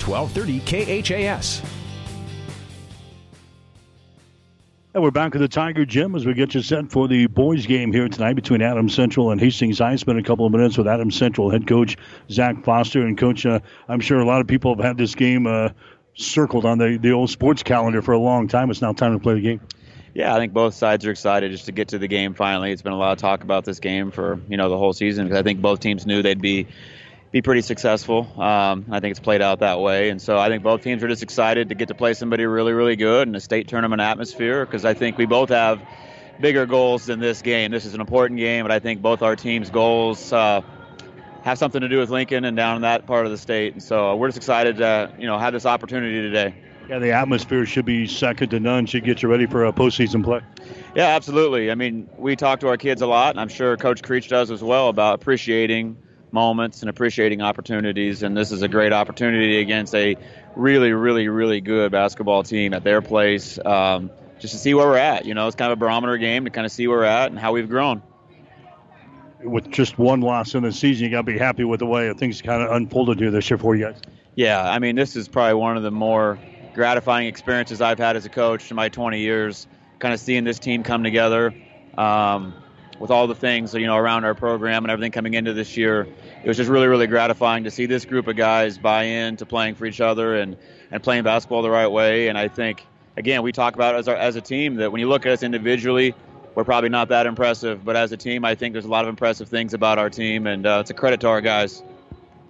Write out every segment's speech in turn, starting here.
1230 KHAS. And we're back at the Tiger Gym as we get you set for the boys' game here tonight between Adams Central and Hastings High. spent a couple of minutes with Adams Central head coach Zach Foster. And, coach, uh, I'm sure a lot of people have had this game uh, circled on the, the old sports calendar for a long time. It's now time to play the game. Yeah, I think both sides are excited just to get to the game finally. It's been a lot of talk about this game for you know the whole season because I think both teams knew they'd be be pretty successful. Um, I think it's played out that way, and so I think both teams are just excited to get to play somebody really, really good in a state tournament atmosphere because I think we both have bigger goals than this game. This is an important game, but I think both our teams' goals uh, have something to do with Lincoln and down in that part of the state, and so we're just excited to you know have this opportunity today. Yeah, the atmosphere should be second to none. Should get you ready for a postseason play. Yeah, absolutely. I mean, we talk to our kids a lot, and I'm sure Coach Creech does as well about appreciating moments and appreciating opportunities. And this is a great opportunity against a really, really, really good basketball team at their place, um, just to see where we're at. You know, it's kind of a barometer game to kind of see where we're at and how we've grown. With just one loss in the season, you got to be happy with the way things kind of unfolded here this year for you guys. Yeah, I mean, this is probably one of the more gratifying experiences I've had as a coach in my 20 years. Kind of seeing this team come together. Um, with all the things you know around our program and everything coming into this year, it was just really really gratifying to see this group of guys buy into playing for each other and and playing basketball the right way. And I think again we talk about as our, as a team that when you look at us individually, we're probably not that impressive, but as a team, I think there's a lot of impressive things about our team, and uh, it's a credit to our guys.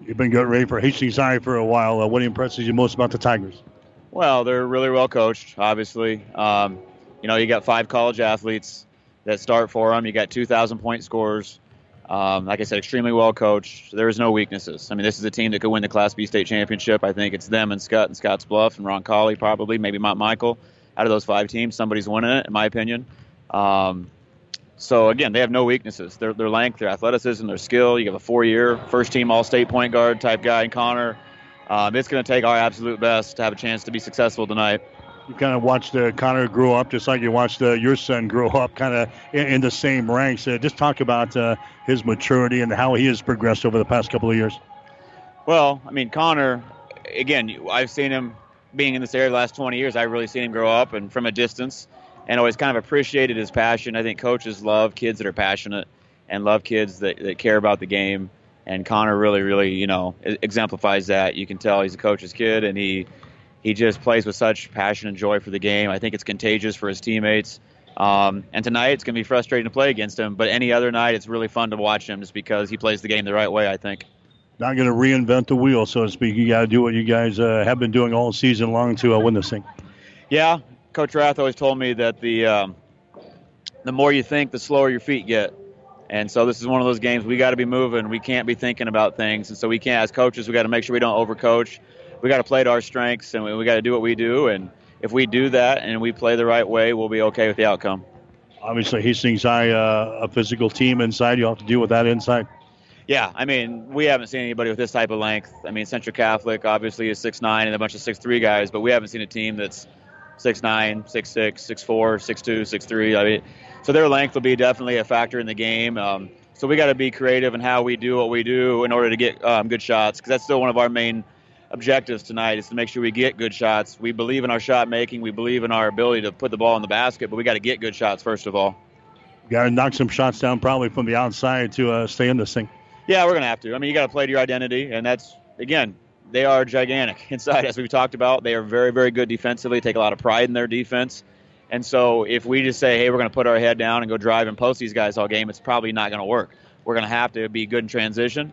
You've been getting ready for Hastings High for a while. Uh, what impresses you most about the Tigers? Well, they're really well coached, obviously. Um, you know, you got five college athletes that start for them. You got 2,000 point scores. Um, like I said, extremely well coached. There is no weaknesses. I mean, this is a team that could win the Class B state championship. I think it's them and Scott and Scotts Bluff and Roncalli probably, maybe Mount Michael. Out of those five teams, somebody's winning it, in my opinion. Um, so again, they have no weaknesses. Their, their length, their athleticism, their skill. You have a four-year first-team All-State point guard type guy in Connor. Um, it's going to take our absolute best to have a chance to be successful tonight you kind of watched uh, Connor grow up, just like you watched uh, your son grow up, kind of in, in, the same ranks. Uh, just talk about uh, his maturity and how he has progressed over the past couple of years. Well, I mean, Connor, again, I've seen him being in this area the last 20 years. I've really seen him grow up and from a distance, and always kind of appreciated his passion. I think coaches love kids that are passionate and love kids that, that care about the game. And Connor really, really, you know, exemplifies that. You can tell he's a coach's kid, and he he just plays with such passion and joy for the game. I think it's contagious for his teammates. Um, and tonight it's going to be frustrating to play against him, but any other night it's really fun to watch him just because he plays the game the right way, I think. Not going to reinvent the wheel, so to speak. You got to do what you guys uh, have been doing all season long to uh, win this thing. Yeah, Coach Rath always told me that the um, the more you think, the slower your feet get. And so this is one of those games we got to be moving. We can't be thinking about things, and so we can't, as coaches, we got to make sure we don't overcoach we got to play to our strengths and we, we got to do what we do. And if we do that and we play the right way, we'll be okay with the outcome. Obviously, Hastings High, uh, a physical team inside. You have to deal with that inside. Yeah, I mean, we haven't seen anybody with this type of length. I mean, Central Catholic obviously is six nine and a bunch of six three guys, but we haven't seen a team that's six nine, six six, six four, six two, six three. I mean, so their length will be definitely a factor in the game. Um, so we got to be creative in how we do what we do in order to get um, good shots because that's still one of our main objectives tonight is to make sure we get good shots. We believe in our shot making. We believe in our ability to put the ball in the basket, but we got to get good shots first of all. Got to knock some shots down probably from the outside to uh, stay in this thing. Yeah, we're gonna have to. I mean, you got to play to your identity, and that's again, they are gigantic inside, as we've talked about. They are very, very good defensively. Take a lot of pride in their defense. And so, if we just say, "Hey, we're going to put our head down and go drive and post these guys all game," it's probably not going to work. We're going to have to be good in transition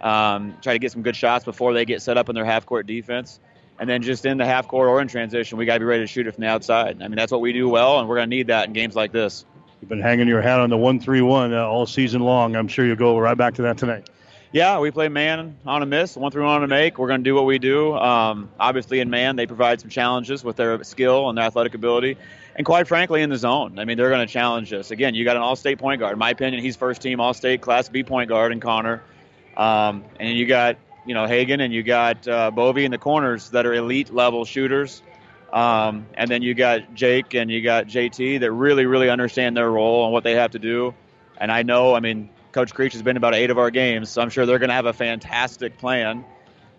um, try to get some good shots before they get set up in their half court defense. And then just in the half court or in transition, we got to be ready to shoot it from the outside. I mean, that's what we do well, and we're going to need that in games like this. You've been hanging your hat on the 1 3 1 uh, all season long. I'm sure you'll go right back to that tonight. Yeah, we play man on a miss, one through on a make. We're going to do what we do. Um, obviously, in man, they provide some challenges with their skill and their athletic ability. And quite frankly, in the zone, I mean, they're going to challenge us. Again, you got an all state point guard. In my opinion, he's first team all state Class B point guard in Connor. Um, and you got you know Hagen and you got uh, Bovey in the corners that are elite level shooters. Um, and then you got Jake and you got JT that really, really understand their role and what they have to do. And I know, I mean, Coach Creech has been about eight of our games, so I'm sure they're going to have a fantastic plan.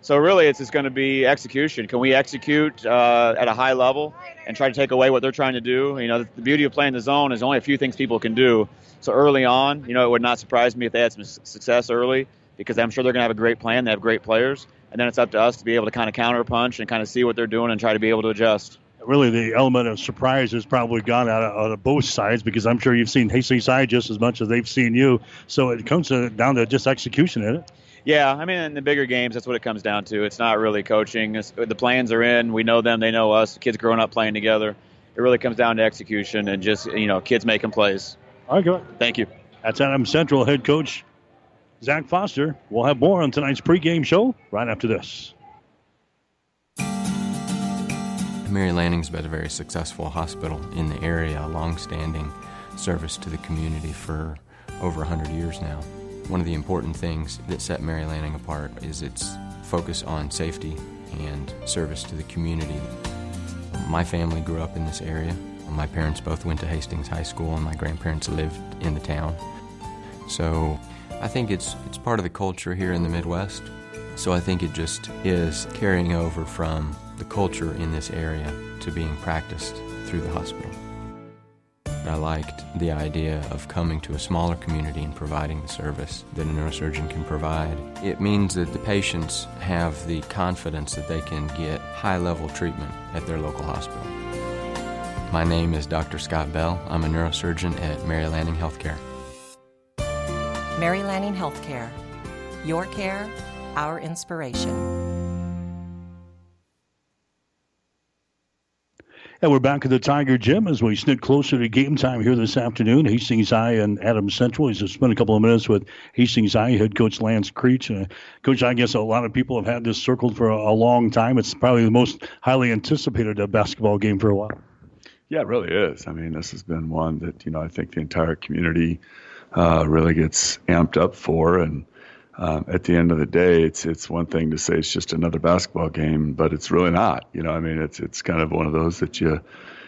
So really, it's just going to be execution. Can we execute uh, at a high level and try to take away what they're trying to do? You know, the beauty of playing the zone is only a few things people can do. So early on, you know, it would not surprise me if they had some success early because I'm sure they're going to have a great plan. They have great players, and then it's up to us to be able to kind of counterpunch and kind of see what they're doing and try to be able to adjust really the element of surprise has probably gone out of, out of, both sides because I'm sure you've seen Hastings High just as much as they've seen you. So it comes to, down to just execution, isn't it? Yeah, I mean, in the bigger games, that's what it comes down to. It's not really coaching. It's, the plans are in. We know them. They know us. The kids growing up playing together. It really comes down to execution and just you know kids making plays. All right, good. Thank you. That's Adam Central head coach Zach Foster. We'll have more on tonight's pregame show right after this. Mary Lanning's been a very successful hospital in the area, a long-standing service to the community for over 100 years now. One of the important things that set Mary Lanning apart is its focus on safety and service to the community. My family grew up in this area. My parents both went to Hastings High School, and my grandparents lived in the town. So I think it's, it's part of the culture here in the Midwest. So I think it just is carrying over from the culture in this area to being practiced through the hospital. I liked the idea of coming to a smaller community and providing the service that a neurosurgeon can provide. It means that the patients have the confidence that they can get high level treatment at their local hospital. My name is Dr. Scott Bell. I'm a neurosurgeon at Mary Lanning Healthcare. Mary Lanning Healthcare. Your care, our inspiration. And we're back at the Tiger Gym as we sneak closer to game time here this afternoon. Hastings High and Adams Central. He's just spent a couple of minutes with Hastings High head coach Lance Creech. Uh, coach, I guess a lot of people have had this circled for a, a long time. It's probably the most highly anticipated uh, basketball game for a while. Yeah, it really is. I mean, this has been one that you know I think the entire community uh, really gets amped up for, and um, at the end of the day, it's it's one thing to say it's just another basketball game, but it's really not. You know, I mean, it's it's kind of one of those that you,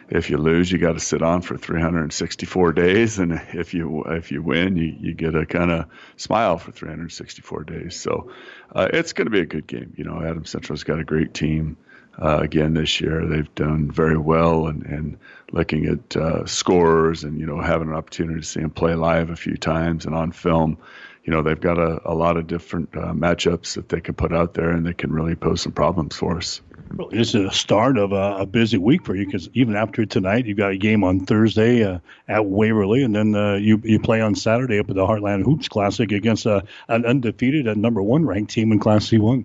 if you lose, you got to sit on for 364 days, and if you if you win, you you get a kind of smile for 364 days. So, uh, it's going to be a good game. You know, Adam Central's got a great team. Uh, again this year. They've done very well, and, and looking at uh, scores and you know having an opportunity to see them play live a few times and on film you know they've got a, a lot of different uh, matchups that they can put out there, and they can really pose some problems for us. Well, this is the start of a, a busy week for you because even after tonight, you've got a game on Thursday uh, at Waverly, and then uh, you you play on Saturday up at the Heartland Hoops Classic against a, an undefeated and number one ranked team in Class C1.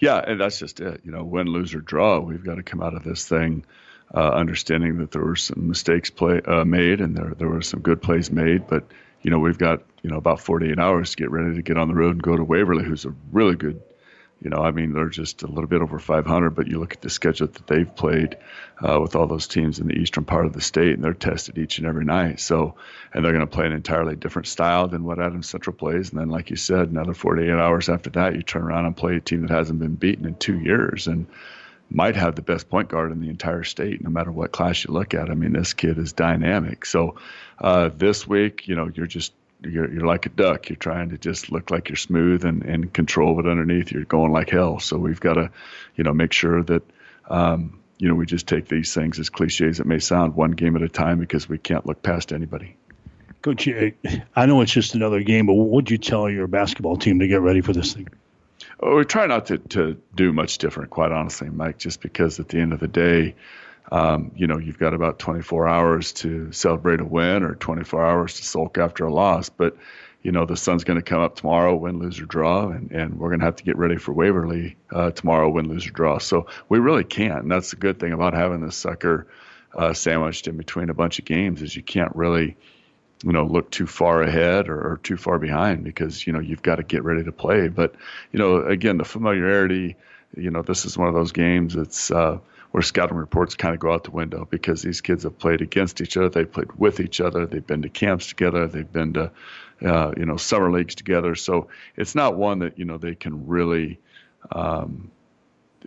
Yeah, and that's just it. You know, win, lose, or draw, we've got to come out of this thing uh, understanding that there were some mistakes play uh, made and there there were some good plays made, but you know, we've got, you know, about 48 hours to get ready to get on the road and go to Waverly, who's a really good, you know, I mean, they're just a little bit over 500, but you look at the schedule that they've played uh, with all those teams in the eastern part of the state, and they're tested each and every night. So, and they're going to play an entirely different style than what Adams Central plays. And then, like you said, another 48 hours after that, you turn around and play a team that hasn't been beaten in two years. And, might have the best point guard in the entire state, no matter what class you look at. I mean, this kid is dynamic. So uh, this week, you know, you're just you're, you're like a duck. You're trying to just look like you're smooth and, and control, but underneath you're going like hell. So we've got to, you know, make sure that, um, you know, we just take these things as cliche as it may sound, one game at a time, because we can't look past anybody. Coach, I know it's just another game, but what would you tell your basketball team to get ready for this thing? We try not to, to do much different, quite honestly, Mike, just because at the end of the day, um, you know, you've got about 24 hours to celebrate a win or 24 hours to sulk after a loss. But, you know, the sun's going to come up tomorrow, win, lose, or draw, and, and we're going to have to get ready for Waverly uh, tomorrow, win, lose, or draw. So we really can't. And that's the good thing about having this sucker uh, sandwiched in between a bunch of games is you can't really – you know look too far ahead or, or, too far behind because you know you've got to get ready to play. But you know again the familiarity you know this is one of those games that's uh, where scouting reports kind of go out the window because these kids have played against each other they've played with each other they've been to camps together they've been to uh, you know summer leagues together. So it's not one that you know they can really um,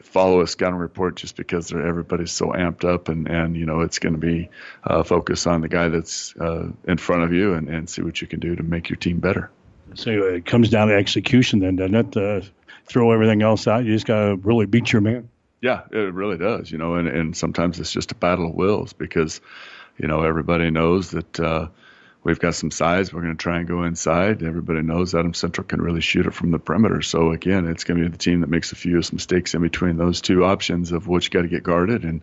follow a scouting report just because everybody's so amped up and, and you know it's going to be uh, focus on the guy that's uh, in front of you and, and see what you can do to make your team better. So it comes down to execution then, doesn't it? Uh, throw everything else out. You just got to really beat your man. Yeah, it really does. You know, and, and sometimes it's just a battle of wills because, you know, everybody knows that uh, we've got some size. We're going to try and go inside. Everybody knows Adam Central can really shoot it from the perimeter. So again, it's going to be the team that makes a few mistakes in between those two options of which got to get guarded and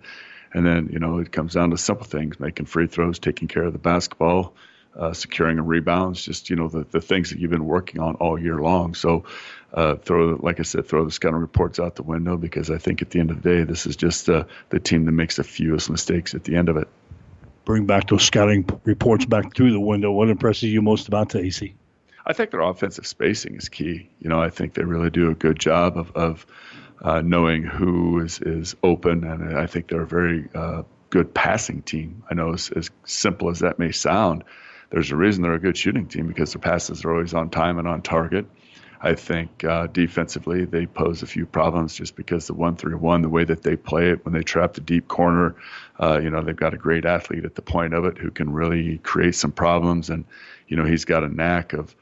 and then, you know, it comes down to simple things, making free throws, taking care of the basketball, uh, securing a rebounds, just, you know, the, the things that you've been working on all year long. So, uh, throw, like I said, throw the scouting reports out the window because I think at the end of the day, this is just uh, the team that makes the fewest mistakes at the end of it. Bring back those scouting reports back through the window. What impresses you most about the AC? I think their offensive spacing is key. You know, I think they really do a good job of, of uh, knowing who is, is open, and I think they're a very uh, good passing team. I know as, as simple as that may sound, there's a reason they're a good shooting team because their passes are always on time and on target. I think uh, defensively they pose a few problems just because the one three one, the way that they play it when they trap the deep corner, uh, you know they've got a great athlete at the point of it who can really create some problems, and you know he's got a knack of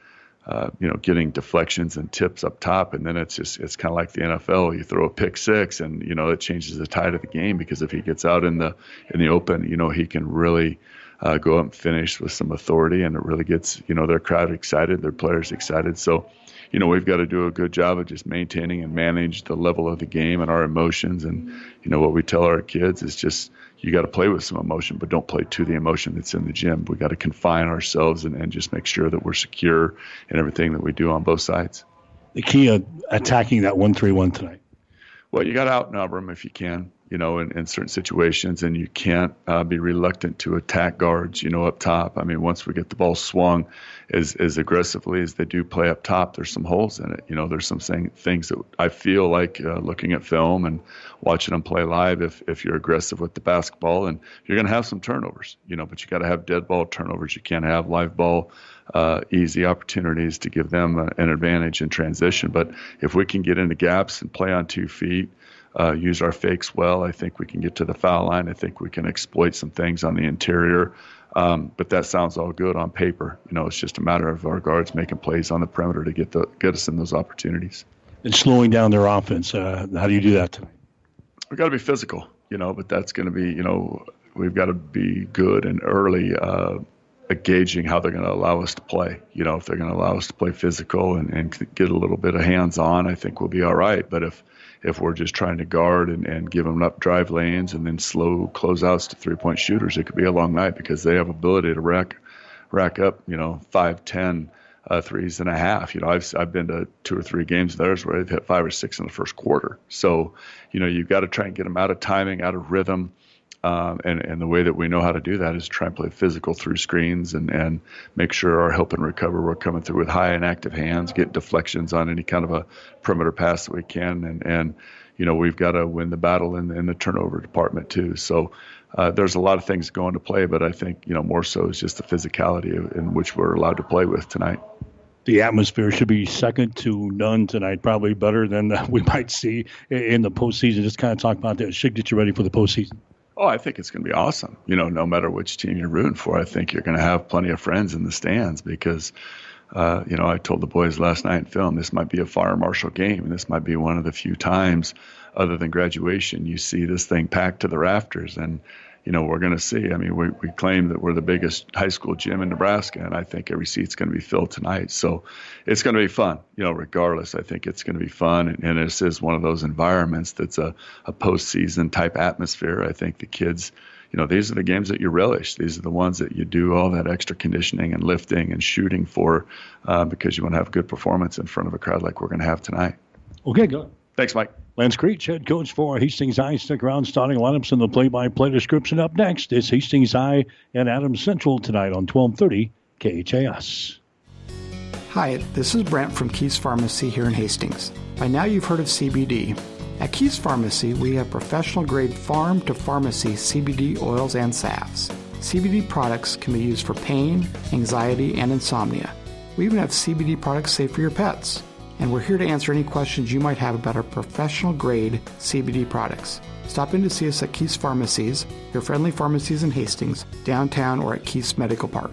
uh, you know, getting deflections and tips up top, and then it's just it's kind of like the NFL. You throw a pick six, and you know it changes the tide of the game because if he gets out in the in the open, you know he can really uh, go up and finish with some authority, and it really gets you know their crowd excited, their players excited. So, you know, we've got to do a good job of just maintaining and manage the level of the game and our emotions, and you know what we tell our kids is just you got to play with some emotion, but don't play to the emotion that's in the gym. We got to confine ourselves and, and just make sure that we're secure in everything that we do on both sides. The key of attacking that one three one tonight. Well, you got to outnumber them if you can you know, in, in certain situations, and you can't uh, be reluctant to attack guards, you know, up top. I mean, once we get the ball swung as as aggressively as they do play up top, there's some holes in it. You know, there's some thing, things that I feel like uh, looking at film and watching them play live. If if you're aggressive with the basketball, and you're going to have some turnovers, you know, but you got to have dead ball turnovers. You can't have live ball. Uh, easy opportunities to give them uh, an advantage in transition. But if we can get into gaps and play on two feet, uh, use our fakes well. I think we can get to the foul line. I think we can exploit some things on the interior. Um, but that sounds all good on paper. You know, it's just a matter of our guards making plays on the perimeter to get the get us in those opportunities. And slowing down their offense. Uh, how do you do that tonight? We've got to be physical, you know, but that's going to be, you know, we've got to be good and early uh, gauging how they're going to allow us to play. You know, if they're going to allow us to play physical and, and get a little bit of hands on, I think we'll be all right. But if if we're just trying to guard and, and give them up drive lanes and then slow closeouts to three point shooters, it could be a long night because they have ability to rack rack up, you know, five, ten uh, threes and a half. You know, I've I've been to two or three games of theirs where they've hit five or six in the first quarter. So, you know, you've got to try and get them out of timing, out of rhythm. Um, and, and the way that we know how to do that is try and play physical through screens and, and make sure our help and recover we're coming through with high and active hands, get deflections on any kind of a perimeter pass that we can, and, and you know we've got to win the battle in, in the turnover department too. So uh, there's a lot of things going to play, but I think you know more so is just the physicality in which we're allowed to play with tonight the atmosphere should be second to none tonight, probably better than we might see in the postseason. Just kind of talk about that. It should get you ready for the postseason. Oh, I think it's going to be awesome. You know, no matter which team you're rooting for, I think you're going to have plenty of friends in the stands because, uh, you know, I told the boys last night in film this might be a fire marshal game, and this might be one of the few times, other than graduation, you see this thing packed to the rafters. And you know, we're going to see. I mean, we, we claim that we're the biggest high school gym in Nebraska, and I think every seat's going to be filled tonight. So it's going to be fun, you know, regardless. I think it's going to be fun. And, and this is one of those environments that's a, a postseason type atmosphere. I think the kids, you know, these are the games that you relish. These are the ones that you do all that extra conditioning and lifting and shooting for uh, because you want to have a good performance in front of a crowd like we're going to have tonight. Okay, good. Thanks, Mike. Lance Creech, head coach for Hastings High. Stick around, starting lineups and the play-by-play description up next. It's Hastings High and Adams Central tonight on 1230 KHAS. Hi, this is Brent from Keith's Pharmacy here in Hastings. By now you've heard of CBD. At Keith's Pharmacy, we have professional grade farm to pharmacy CBD oils and salves. CBD products can be used for pain, anxiety, and insomnia. We even have CBD products safe for your pets and we're here to answer any questions you might have about our professional grade CBD products. Stop in to see us at Keith's Pharmacies, your friendly pharmacies in Hastings, downtown, or at Keith's Medical Park.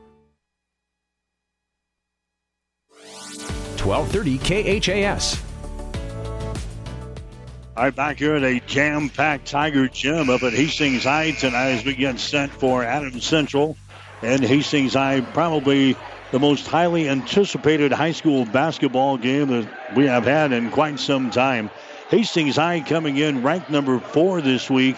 1230 KHAS. All right, back here at a jam-packed Tiger Gym up at Hastings High tonight as we get set for Adams Central. And Hastings High, probably the most highly anticipated high school basketball game that we have had in quite some time. Hastings High coming in ranked number four this week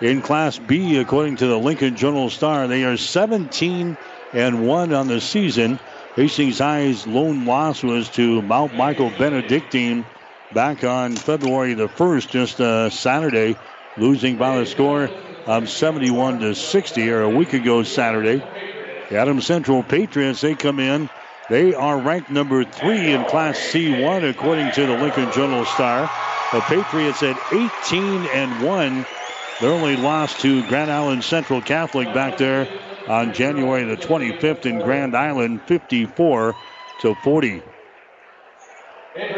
in Class B, according to the Lincoln Journal Star. They are 17 and one on the season. Hastings High's lone loss was to Mount Michael Benedictine back on February the 1st, just uh, Saturday, losing by the score of 71 to 60, or a week ago Saturday. The Adams Central Patriots, they come in. They are ranked number three in Class C1, according to the Lincoln Journal Star. The Patriots at 18 and 1. They're only lost to Grand Island Central Catholic back there on January the 25th in Grand Island, 54 to 40.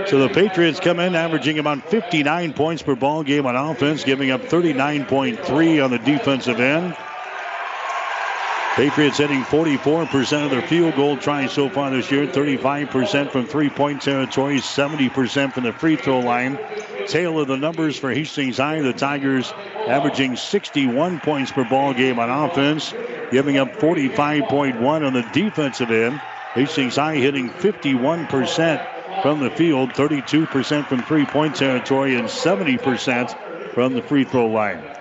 So the Patriots come in averaging about 59 points per ball game on offense, giving up 39.3 on the defensive end. Patriots hitting 44% of their field goal tries so far this year, 35% from three point territory, 70% from the free throw line. Tale of the numbers for Hastings High, the Tigers averaging 61 points per ball game on offense, giving up 45.1 on the defensive end. Hastings High hitting 51% from the field, 32% from three point territory, and 70% from the free throw line.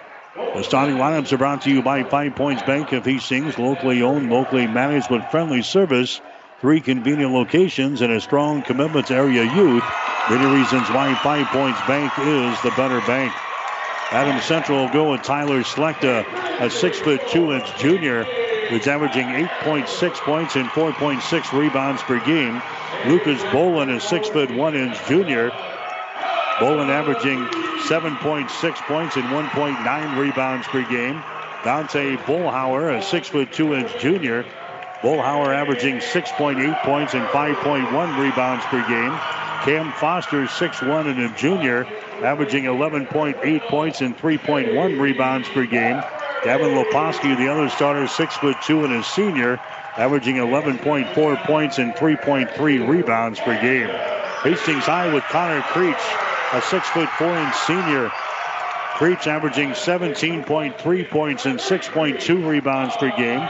Starting lineups are brought to you by Five Points Bank of Hastings, locally owned, locally managed with friendly service. Three convenient locations and a strong commitment to area youth. Many reasons why Five Points Bank is the better bank. Adams Central will go with Tyler Slechta, a six foot two inch junior who's averaging 8.6 points and 4.6 rebounds per game. Lucas Bolin, a six foot one inch junior. Bolin averaging 7.6 points and 1.9 rebounds per game. Dante Bullhauer, a six foot two inch junior. Bullhauer averaging 6.8 points and 5.1 rebounds per game. Cam Foster, 6'1 and a junior, averaging 11.8 points and 3.1 rebounds per game. Gavin Leposki, the other starter, 6'2 and a senior, averaging 11.4 points and 3.3 rebounds per game. Hastings High with Connor Creech, a 6'4 inch senior. Creech averaging 17.3 points and 6.2 rebounds per game.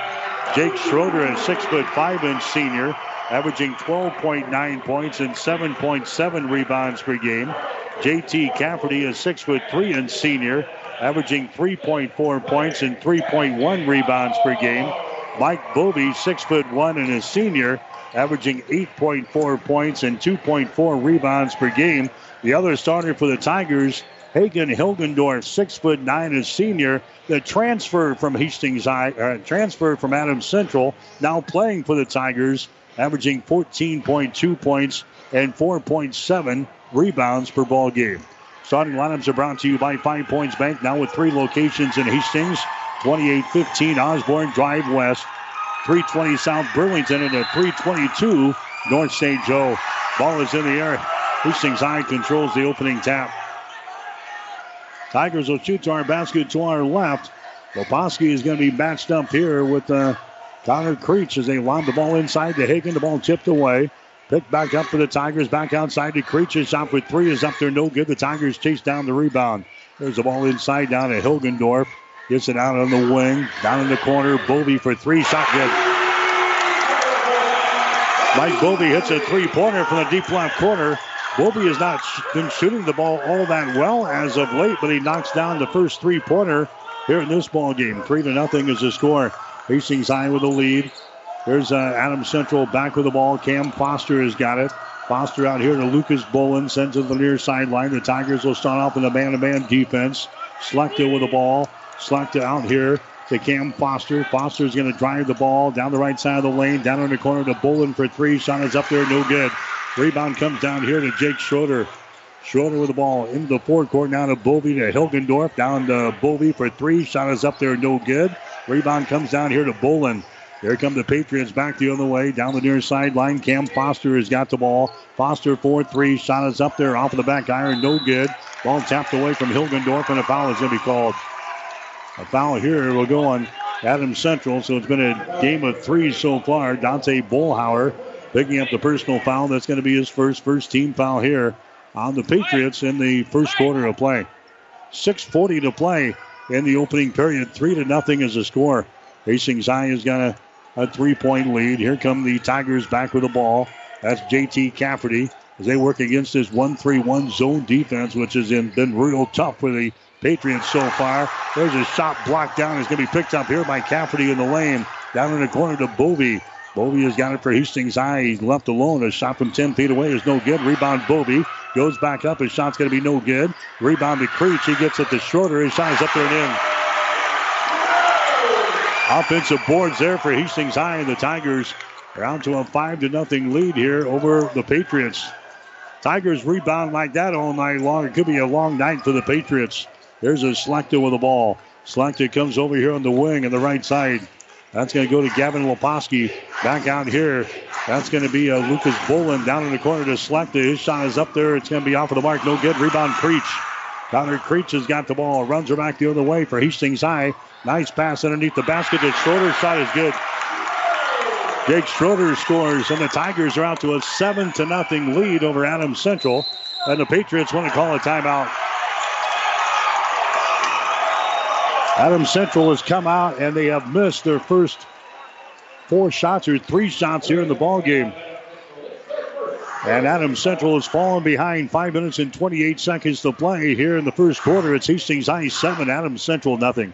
Jake Schroeder, a 6'5 inch senior, averaging 12.9 points and 7.7 rebounds per game. JT Cafferty, a 6'3 inch senior, averaging 3.4 points and 3.1 rebounds per game. Mike Bovey, 6'1 and a senior, averaging 8.4 points and 2.4 rebounds per game. The other starter for the Tigers, Hagen Hilgendorf, six foot nine, a senior, the transfer from Hastings High, uh, from Adams Central, now playing for the Tigers, averaging 14.2 points and 4.7 rebounds per ball game. Starting lineups are brought to you by Five Points Bank, now with three locations in Hastings, 2815 Osborne Drive West, 320 South Burlington, and at 322 North St. Joe. Ball is in the air. Hastings High controls the opening tap. Tigers will shoot to our basket to our left. Leposki is going to be matched up here with uh, Connor Creech as they lob the ball inside to Hagen. The ball tipped away. Picked back up for the Tigers. Back outside to Creech. His shot for three is up there. No good. The Tigers chase down the rebound. There's the ball inside down to Hilgendorf. Gets it out on the wing. Down in the corner. Bovey for three. Shot good. Mike Bovey hits a three pointer from the deep left corner. Bovey has not been shooting the ball all that well as of late, but he knocks down the first three pointer here in this ball game. Three to nothing is the score. Hastings High with the lead. There's uh, Adam Central back with the ball. Cam Foster has got it. Foster out here to Lucas Bolin, sends to the near sideline. The Tigers will start off in a man-to-man defense. Slechta with the ball. Slechta out here to Cam Foster. Foster is going to drive the ball down the right side of the lane, down in the corner to Bolin for three. Shot is up there, no good. Rebound comes down here to Jake Schroeder. Schroeder with the ball into the forecourt now to Bovey to Hilgendorf. Down to Bovey for three. Shot is up there, no good. Rebound comes down here to Bolin. Here come the Patriots back the other way. Down the near sideline. Cam Foster has got the ball. Foster 4 3. Shot is up there off of the back iron. No good. Ball tapped away from Hilgendorf, and a foul is going to be called. A foul here will go on Adam Central. So it's been a game of three so far. Dante Bullhauer picking up the personal foul. That's going to be his first first team foul here on the Patriots in the first quarter of play. 6:40 to play in the opening period. Three to nothing is the score. Hastings High has got a a three point lead. Here come the Tigers back with the ball. That's JT Cafferty as they work against this 1 3 1 zone defense, which has been real tough for the Patriots so far. There's a shot blocked down. It's going to be picked up here by Cafferty in the lane. Down in the corner to Bovey. Bovey has got it for Hastings High. He's left alone. A shot from 10 feet away is no good. Rebound Bovey. Goes back up. His shot's going to be no good. Rebound to Creech. He gets it to Schroeder. His shot is up there and in. Offensive boards there for Hastings High, and the Tigers are out to a five to nothing lead here over the Patriots. Tigers rebound like that all night long. It could be a long night for the Patriots. There's a Slechta with the ball. Slechta comes over here on the wing on the right side. That's going to go to Gavin Leposki. Back out here. That's going to be a uh, Lucas Bolin down in the corner to Slechta. His shot is up there. It's going to be off of the mark. No good. Rebound Creech. Connor Creech has got the ball. Runs her back the other way for Hastings High. Nice pass underneath the basket. The Schroeder shot is good. Jake Schroeder scores, and the Tigers are out to a seven to nothing lead over Adams Central. And the Patriots want to call a timeout. Adams Central has come out and they have missed their first four shots or three shots here in the ball game. And Adams Central has fallen behind five minutes and 28 seconds to play here in the first quarter. It's Hastings High seven, Adams Central nothing.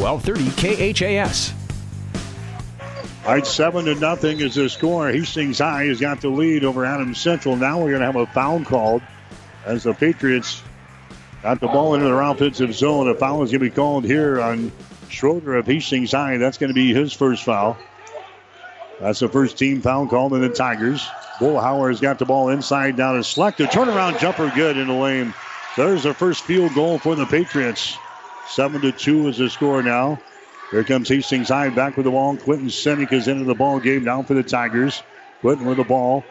1230 KHAS. All right, seven to nothing is the score. Hastings High has got the lead over Adams Central. Now we're going to have a foul called as the Patriots got the ball into their offensive zone. A foul is going to be called here on Schroeder of Hastings High. That's going to be his first foul. That's the first team foul called in the Tigers. Bullhauer has got the ball inside down to Slechta. Turnaround jumper good in the lane. There's the first field goal for the Patriots. Seven to two is the score now. Here comes Hastings High back with the ball. Quinton Sinek is into the ball game now for the Tigers. Quinton with the ball.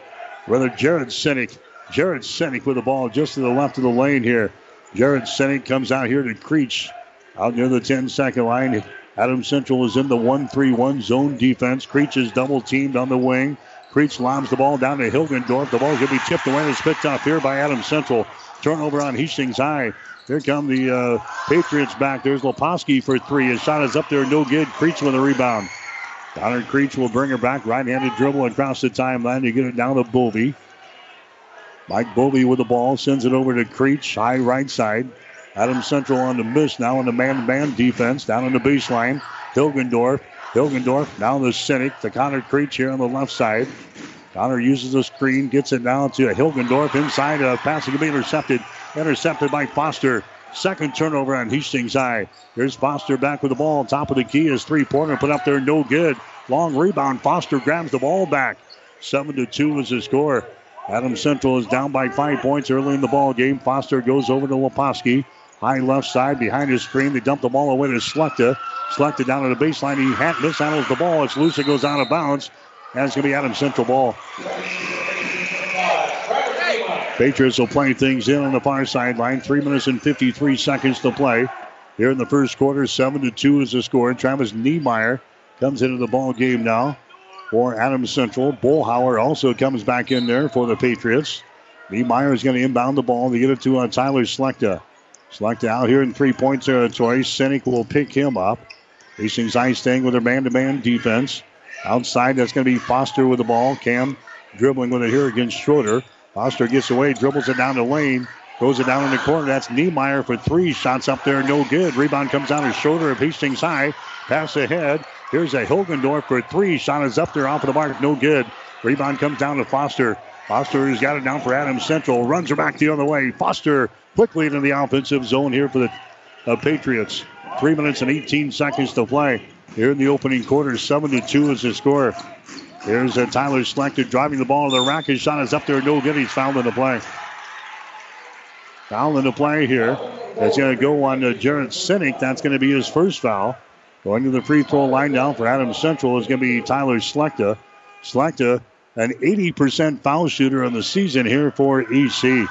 Rather, Jared Sinek. Jared Sinek with the ball just to the left of the lane here. Jared Sinek comes out here to Creech out near the 10 second line. Adam Central is in the 1 3 1 zone defense. Creech is double teamed on the wing. Creech lobs the ball down to Hilgendorf. The ball going to be tipped away and it's picked off here by Adam Central. Turnover on Hastings High. Here come the uh, Patriots back. There's Leposki for three. His shot is up there, no good. Creech with a rebound. Connor Creech will bring her back. Right-handed dribble across the timeline to get it down to Bovey. Mike Bovey with the ball sends it over to Creech, high right side. Adam Central on the miss now on the man-to-man defense down on the baseline. Hilgendorf. Hilgendorf now the Sinek to Connor Creech here on the left side. Connor uses the screen, gets it down to Hilgendorf inside. A pass to be intercepted. Intercepted by Foster. Second turnover on Hastings High. Here's Foster back with the ball. Top of the key is three pointer put up there, no good. Long rebound. Foster grabs the ball back. Seven to two is the score. Adam Central is down by five points early in the ball game. Foster goes over to Leposki. High left side behind his screen. They dump the ball away to Slechta. Slechta down to the baseline. He mishandles the ball. It's loose. It goes out of bounds. It's going to be Adam Central ball. Patriots will play things in on the far sideline. Three minutes and 53 seconds to play. Here in the first quarter, 7 to 2 is the score. Travis Niemeyer comes into the ball game now for Adams Central. Bullhauer also comes back in there for the Patriots. Niemeyer is going to inbound the ball to get it to uh, Tyler Slechta. Select out here in three point territory. Sinek will pick him up. Hastings High staying with their man to man defense. Outside, that's going to be Foster with the ball. Cam dribbling with it here against Schroeder. Foster gets away, dribbles it down the lane, throws it down in the corner. That's Niemeyer for three. Shots up there, no good. Rebound comes down of shoulder of Hastings High. Pass ahead. Here's a Hilgendorf for three. Shot is up there off of the mark, no good. Rebound comes down to Foster. Foster has got it down for Adams Central. Runs her back the other way. Foster quickly into the offensive zone here for the uh, Patriots. Three minutes and 18 seconds to play here in the opening quarter. Seven to two is the score. Here's uh, Tyler Slechta driving the ball to the rack. His shot is up there, no good. He's fouled in the play. Foul in the play here. That's going to go on to Jarrett Sinek. That's going to be his first foul. Going to the free throw line now for Adams Central is going to be Tyler Slechta. Slechta, an 80% foul shooter in the season here for AC.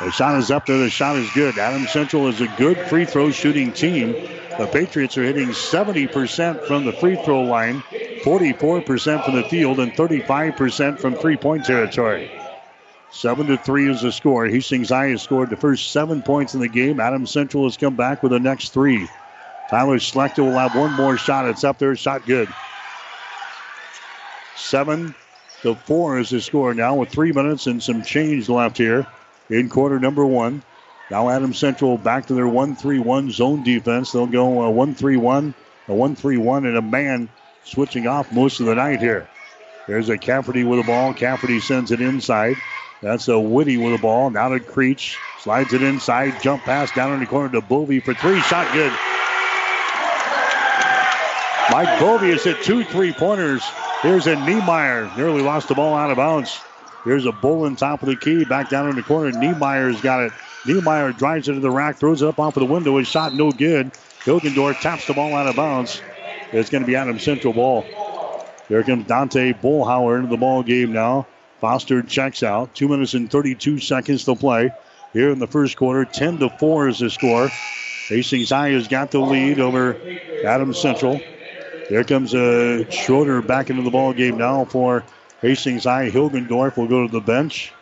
The shot is up there. The shot is good. Adams Central is a good free throw shooting team. The Patriots are hitting 70% from the free throw line, 44% from the field, and 35% from three point territory. Seven to three is the score. Hastings High has scored the first seven points in the game. Adams Central has come back with the next three. Tyler Slechta will have one more shot. It's up there. Shot good. Seven to four is the score now with three minutes and some change left here in quarter number one. Now Adams Central back to their 1-3-1 zone defense. They'll go uh, 1-3-1, a 1-3-1, and a man switching off most of the night here. There's a Cafferty with the ball. Cafferty sends it inside. That's a Whitty with the ball. Now to Creech. Slides it inside. Jump pass down in the corner to Bovey for three. Shot good. Mike Bovey has hit two three pointers. Here's a Niemeyer. Nearly lost the ball out of bounds. Here's a Bolin top of the key. Back down in the corner. Niemeyer's got it. Niemeyer drives it to the rack, throws it up off of the window. His shot no good. Hilgendorf taps the ball out of bounds. It's going to be Adam Central ball. Here comes Dante Bullhauer into the ball game now. Foster checks out. Two minutes and 32 seconds to play here in the first quarter. 10 to 4 is the score. Hastings High has got the lead over Adam Central. There comes uh, Schroeder back into the ball game now for Hastings High. Hilgendorf will go to the bench.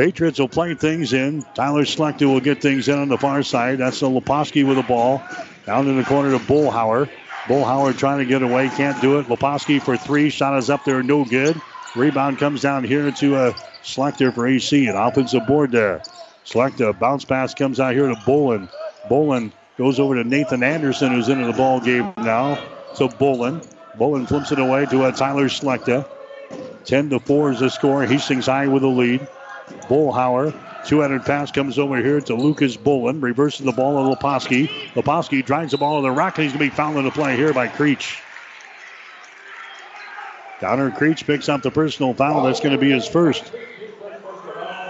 Patriots will play things in. Tyler Slechta will get things in on the far side. That's the Leposki with the ball. Down in the corner to Bullhauer. Bullhauer trying to get away, can't do it. Leposki for three. Shot is up there, no good. Rebound comes down here to uh, Slechta for AC. An offensive board there. Slechta bounce pass comes out here to Bolin. Bolin goes over to Nathan Anderson, who's into the ball game now. So Bolin. Bolin flips it away to uh, Tyler Slechta. 10 to 4 is the score. Hastings High with the lead. Bullhauer. Two-handed pass comes over here to Lucas Bolin. Reverses the ball to Leposki. Leposki drives the ball to the rock, and he's going to be fouled in the play here by Creech. Connor Creech picks up the personal foul. That's going to be his first.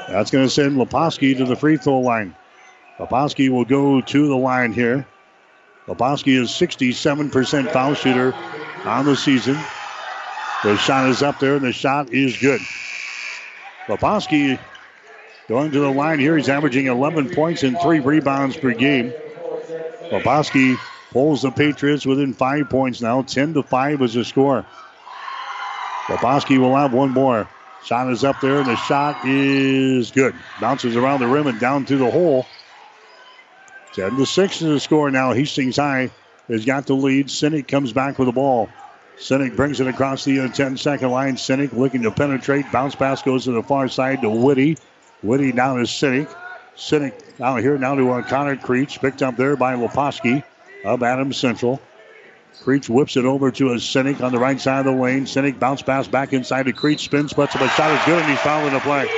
That's going to send Leposki to the free throw line. Leposki will go to the line here. Leposki is 67% foul shooter on the season. The shot is up there, and the shot is good. Leposki going to the line here. He's averaging 11 points and three rebounds per game. Leposki pulls the Patriots within five points now. 10 to 5 is the score. Leposki will have one more. Shot is up there, and the shot is good. Bounces around the rim and down through the hole. 10 to 6 is the score now. Hastings High has got the lead. Sinek comes back with the ball. Sinek brings it across the uh, 10 second line. Sinek looking to penetrate. Bounce pass goes to the far side to Whitty. Whitty down to Sinek. Sinek out here now to uh, Connor Creech. Picked up there by Leposki of Adams Central. Creech whips it over to a Sinek on the right side of the lane. Sinek bounce pass back inside to Creech. Spins, puts up a shot is good, and he's fouling the play.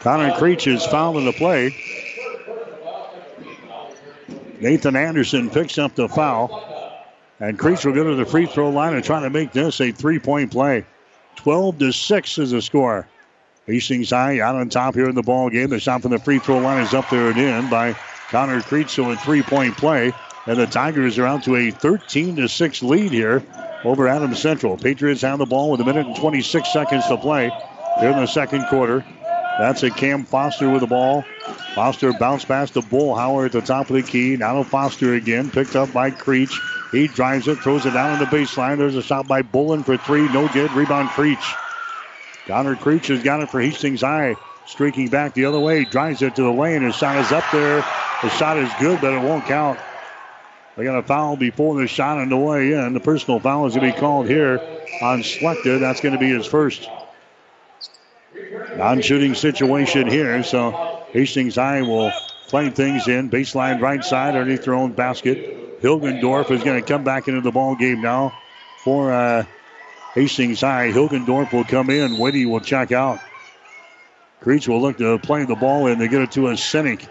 Connor Creech is fouling the play. Nathan Anderson picks up the foul. And Creech will go to the free throw line and try to make this a three point play. 12 to 6 is the score. Hastings High out on top here in the ball game. The shot from the free throw line is up there and in by Connor Creech. So a three point play. And the Tigers are out to a 13 to 6 lead here over Adams Central. Patriots have the ball with a minute and 26 seconds to play here in the second quarter. That's a Cam Foster with the ball. Foster bounced past the Bullhauer at the top of the key. Now to Foster again, picked up by Creech. He drives it, throws it down on the baseline. There's a shot by Bolin for three. No good. Rebound Creech. Connor Creech has got it for Hastings High. Streaking back the other way, drives it to the lane. His shot is up there. The shot is good, but it won't count. They got a foul before the shot on the way in. The personal foul is going to be called here on Slechta. That's going to be his first. Non-shooting situation here, so Hastings High will play things in. Baseline right side underneath their own basket. Hilgendorf is going to come back into the ball game now for uh, Hastings High. Hilgendorf will come in. Whitty will check out. Creech will look to play the ball in. They get it to a Sinek.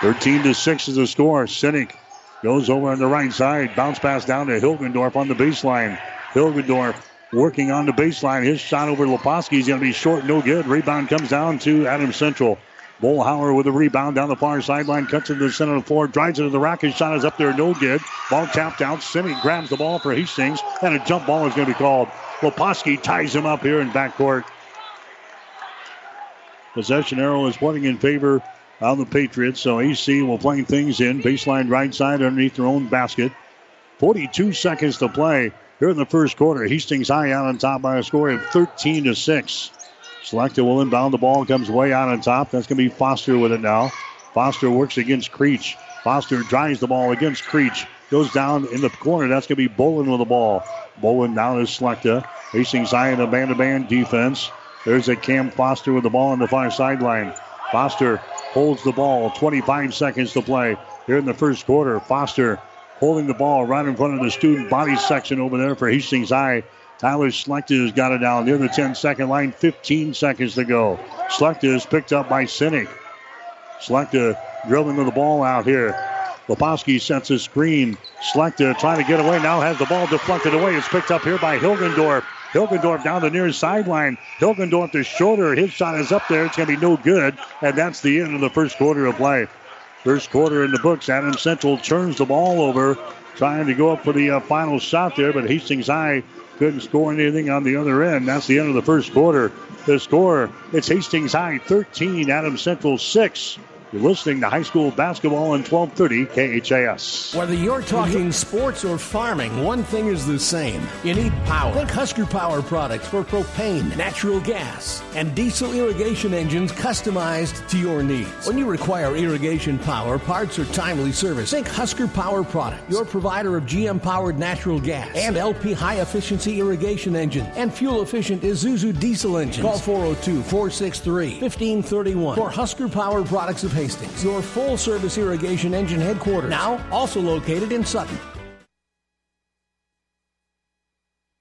13 to 6 is the score. Sinek goes over on the right side. Bounce pass down to Hilgendorf on the baseline. Hilgendorf working on the baseline. His shot over Leposki is going to be short, no good. Rebound comes down to Adams Central. Bullhauer with a rebound down the far sideline, cuts into the center of the floor, drives into the rack. His shot is up there, no good. Ball tapped out. Sinek grabs the ball for Hastings, and a jump ball is going to be called. Leposki ties him up here in backcourt. Possession arrow is pointing in favor of the Patriots, so AC will play things in. Baseline right side underneath their own basket. 42 seconds to play here in the first quarter. Hastings High out on top by a score of 13 to 6. Slechta will inbound the ball, comes way out on top. That's going to be Foster with it now. Foster works against Creech. Foster drives the ball against Creech. Goes down in the corner. That's going to be Bolin with the ball. Bolin down is Slechta. Hastings High in a man-to-man defense. There's a Cam Foster with the ball on the far sideline. Foster holds the ball. 25 seconds to play here in the first quarter. Foster holding the ball right in front of the student body section over there for Hastings High. Tyler Slechta has got it down near the 10 second line. 15 seconds to go. Slechta is picked up by Sinek. Slechta drilling to the ball out here. Leposki sets a screen. Slechta trying to get away. Now has the ball deflected away. It's picked up here by Hilgendorf. Hilgendorf down the near sideline. Hilgendorf the shorter. His shot is up there. It's going to be no good. And that's the end of the first quarter of play. First quarter in the books. Adam Central turns the ball over, trying to go up for the uh, final shot there, but Hastings High couldn't score anything on the other end. That's the end of the first quarter. The score, it's Hastings High 13, Adam Central 6. You're listening to high school basketball on 1230 KHAS. Whether you're talking sports or farming, one thing is the same. You need power. Think Husker Power products for propane, natural gas, and diesel irrigation engines customized to your needs. When you require irrigation power, parts, or timely service, think Husker Power products, your provider of GM powered natural gas and LP high efficiency irrigation engine and fuel efficient Isuzu diesel engines. Call 402 463 1531 for Husker Power products of Hastings, your full service irrigation engine headquarters. Now, also located in Sutton.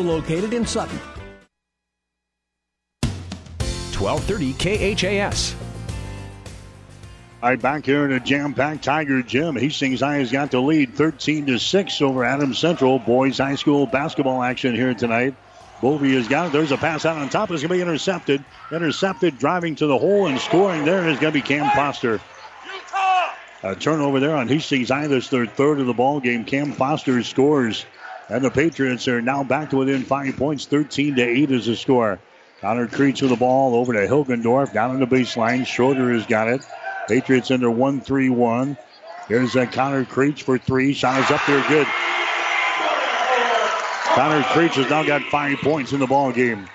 located in Sutton. 1230 KHAS. All right, back here in a jam-packed Tiger Gym. Hastings High has got the lead 13 to 6 over Adams Central. Boys high school basketball action here tonight. Bovey has got it. There's a pass out on top. It's going to be intercepted. Intercepted, driving to the hole and scoring there is going to be Cam Foster. A turnover there on Hastings High. That's their third of the ball game. Cam Foster scores. And the Patriots are now back to within five points. 13 to 8 is the score. Connor Creech with the ball over to Hilgendorf. Down in the baseline. Schroeder has got it. Patriots under 1 3 1. Here's a Connor Creech for three. Shot is up there. Good. Connor Creech has now got five points in the ball game.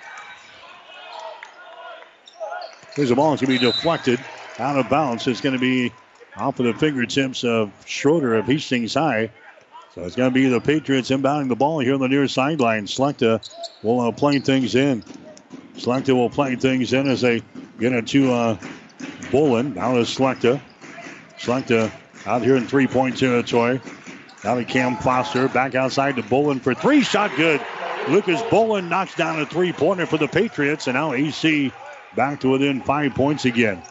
Here's the ball. It's going to be deflected out of bounds. It's going to be off of the fingertips of Schroeder of Hastings High. So it's going to be the Patriots inbounding the ball here on the near sideline. Slechta will uh, play things in. Slechta will play things in as they get it to uh, Bolin. Now to Slechta. Slechta out here in three-point territory. Now to Cam Foster. Back outside to Bolin for three. Shot good. Lucas Bolin knocks down a three-pointer for the Patriots. And now AC back to within five points again.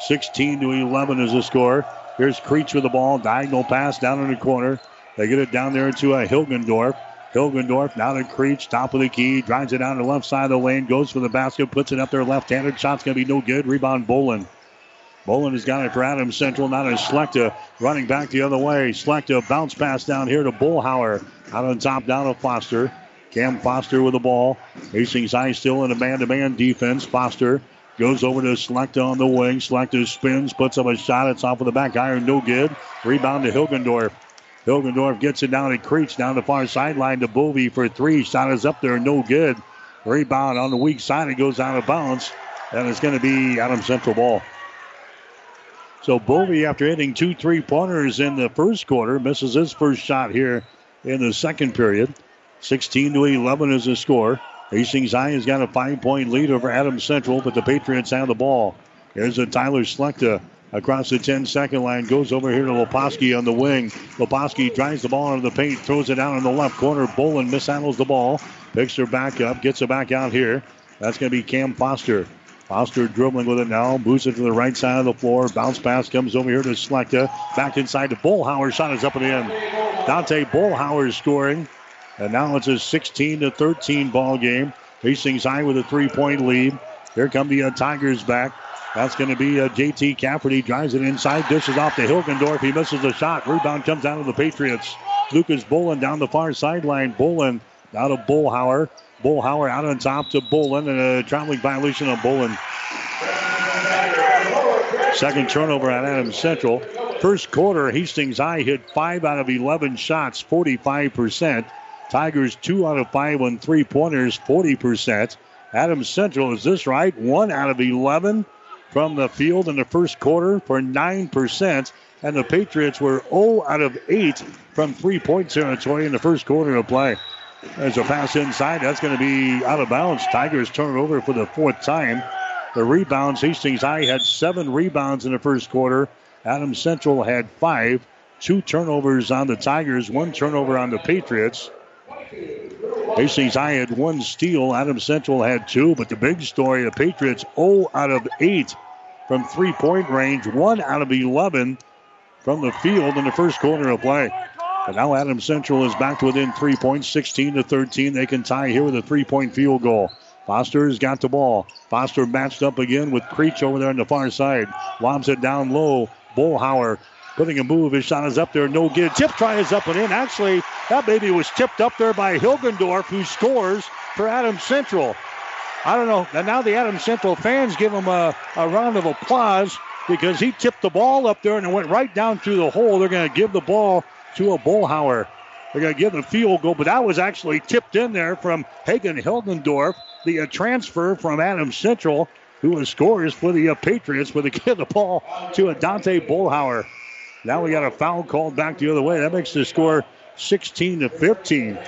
16 to 11 is the score. Here's Creech with the ball. Diagonal pass down in the corner. They get it down there to a uh, Hilgendorf. Hilgendorf now to Creech, top of the key, drives it down the left side of the lane, goes for the basket, puts it up there left-handed. Shot's going to be no good. Rebound Bolin. Bolin has got it for Adams Central. Now to Slechta running back the other way. Slechta bounce pass down here to Bullhauer. Out on top down to Foster. Cam Foster with the ball. Hastings High still in a man-to-man defense. Foster goes over to Slechta on the wing. Slechta spins, puts up a shot. It's off of the back iron, no good. Rebound to Hilgendorf. Hilgendorf gets it down to Creech, down the far sideline to Bovey for three. Shot is up there, no good. Rebound on the weak side, it goes out of bounds, and it's going to be Adam Central ball. So Bovey, after hitting two three pointers in the first quarter, misses his first shot here in the second period. 16 to 11 is the score. Hastings High has got a five point lead over Adams Central, but the Patriots have the ball. Here's a Tyler Slechta across the 10 second line. Goes over here to Leposki on the wing. Leposki drives the ball into the paint, throws it down in the left corner. Bolin mishandles the ball, picks her back up, gets it back out here. That's going to be Cam Foster. Foster dribbling with it now, moves it to the right side of the floor. Bounce pass comes over here to Slechta. Back inside to Bullhauer. Shot is up and in. Dante Bullhauer is scoring. And now it's a 16 to 13 ball game. Hastings High with a three point lead. Here come the uh, Tigers back. That's going to be uh, JT Cafferty. Drives it inside. Dishes off to Hilgendorf. He misses the shot. Rebound comes out of the Patriots. Lucas Bolin down the far sideline. Bolin out of Bullhauer. Bullhauer out on top to Bolin. And a traveling violation on Bolin. Second turnover at Adams Central. First quarter, Hastings High hit 5 out of 11 shots, 45%. Tigers 2 out of 5 on three pointers, 40%. Adams Central, is this right? 1 out of 11 from the field in the first quarter for 9%. And the Patriots were 0 out of 8 from three point territory in the first quarter of play. There's a pass inside. That's going to be out of bounds. Tigers turn it over for the fourth time. The rebounds, Hastings High had seven rebounds in the first quarter. Adams Central had five. Two turnovers on the Tigers, one turnover on the Patriots. Hastings High had one steal. Adams Central had two. But the big story, the Patriots 0 out of 8 from three point range, 1 out of 11 from the field in the first quarter of play. But now Adams Central is back within three points, 16 to 13. They can tie here with a three point field goal. Foster's got the ball. Foster matched up again with Creech over there on the far side. Lobs it down low. Bullhauer putting a move. His shot is up there, no good. Tip try is up and in. Actually, that baby was tipped up there by Hilgendorf, who scores for Adams Central. I don't know. And now the Adams Central fans give him a, a round of applause because he tipped the ball up there and it went right down through the hole. They're going to give the ball to a Bullhauer. They're going to give the field goal, but that was actually tipped in there from Hagen Hilgendorf, the uh, transfer from Adams Central, who scores for the uh, Patriots, but they give the ball to a Dante Bullhauer. Now we got a foul called back the other way. That makes the score 16 to 15.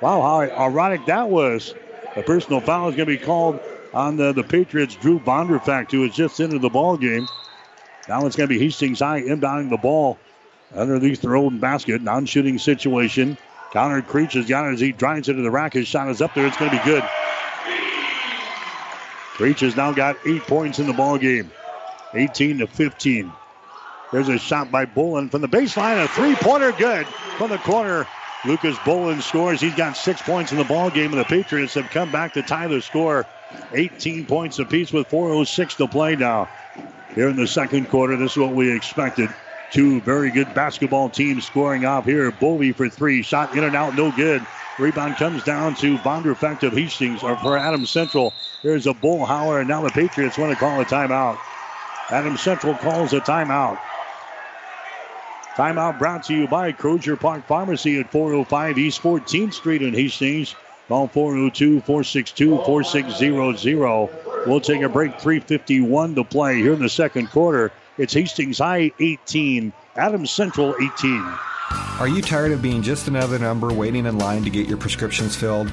Wow, how ironic that was. A personal foul is going to be called on the, the Patriots' Drew Vonderfecht, who has just entered the ball game. Now it's going to be Hastings High inbounding the ball underneath their own basket. Non shooting situation. Connor Creech has got it as he drives into the rack. His shot is up there. It's going to be good. Creech has now got eight points in the ball game. 18 to 15. There's a shot by Bolin from the baseline. A three-pointer good from the corner. Lucas Bolin scores. He's got six points in the ball game, and the Patriots have come back to tie the score. 18 points apiece with 4.06 to play now. Here in the second quarter, this is what we expected. Two very good basketball teams scoring off here. Bovey for three. Shot in and out, no good. Rebound comes down to Vonderfecht of Hastings, or for Adams Central. There's a Bullhauer, and now the Patriots want to call a timeout. Adams Central calls a timeout. Timeout brought to you by Crozier Park Pharmacy at 405 East 14th Street in Hastings. Call 402 462 4600. We'll take a break. 351 to play here in the second quarter. It's Hastings High 18, Adams Central 18. Are you tired of being just another number waiting in line to get your prescriptions filled?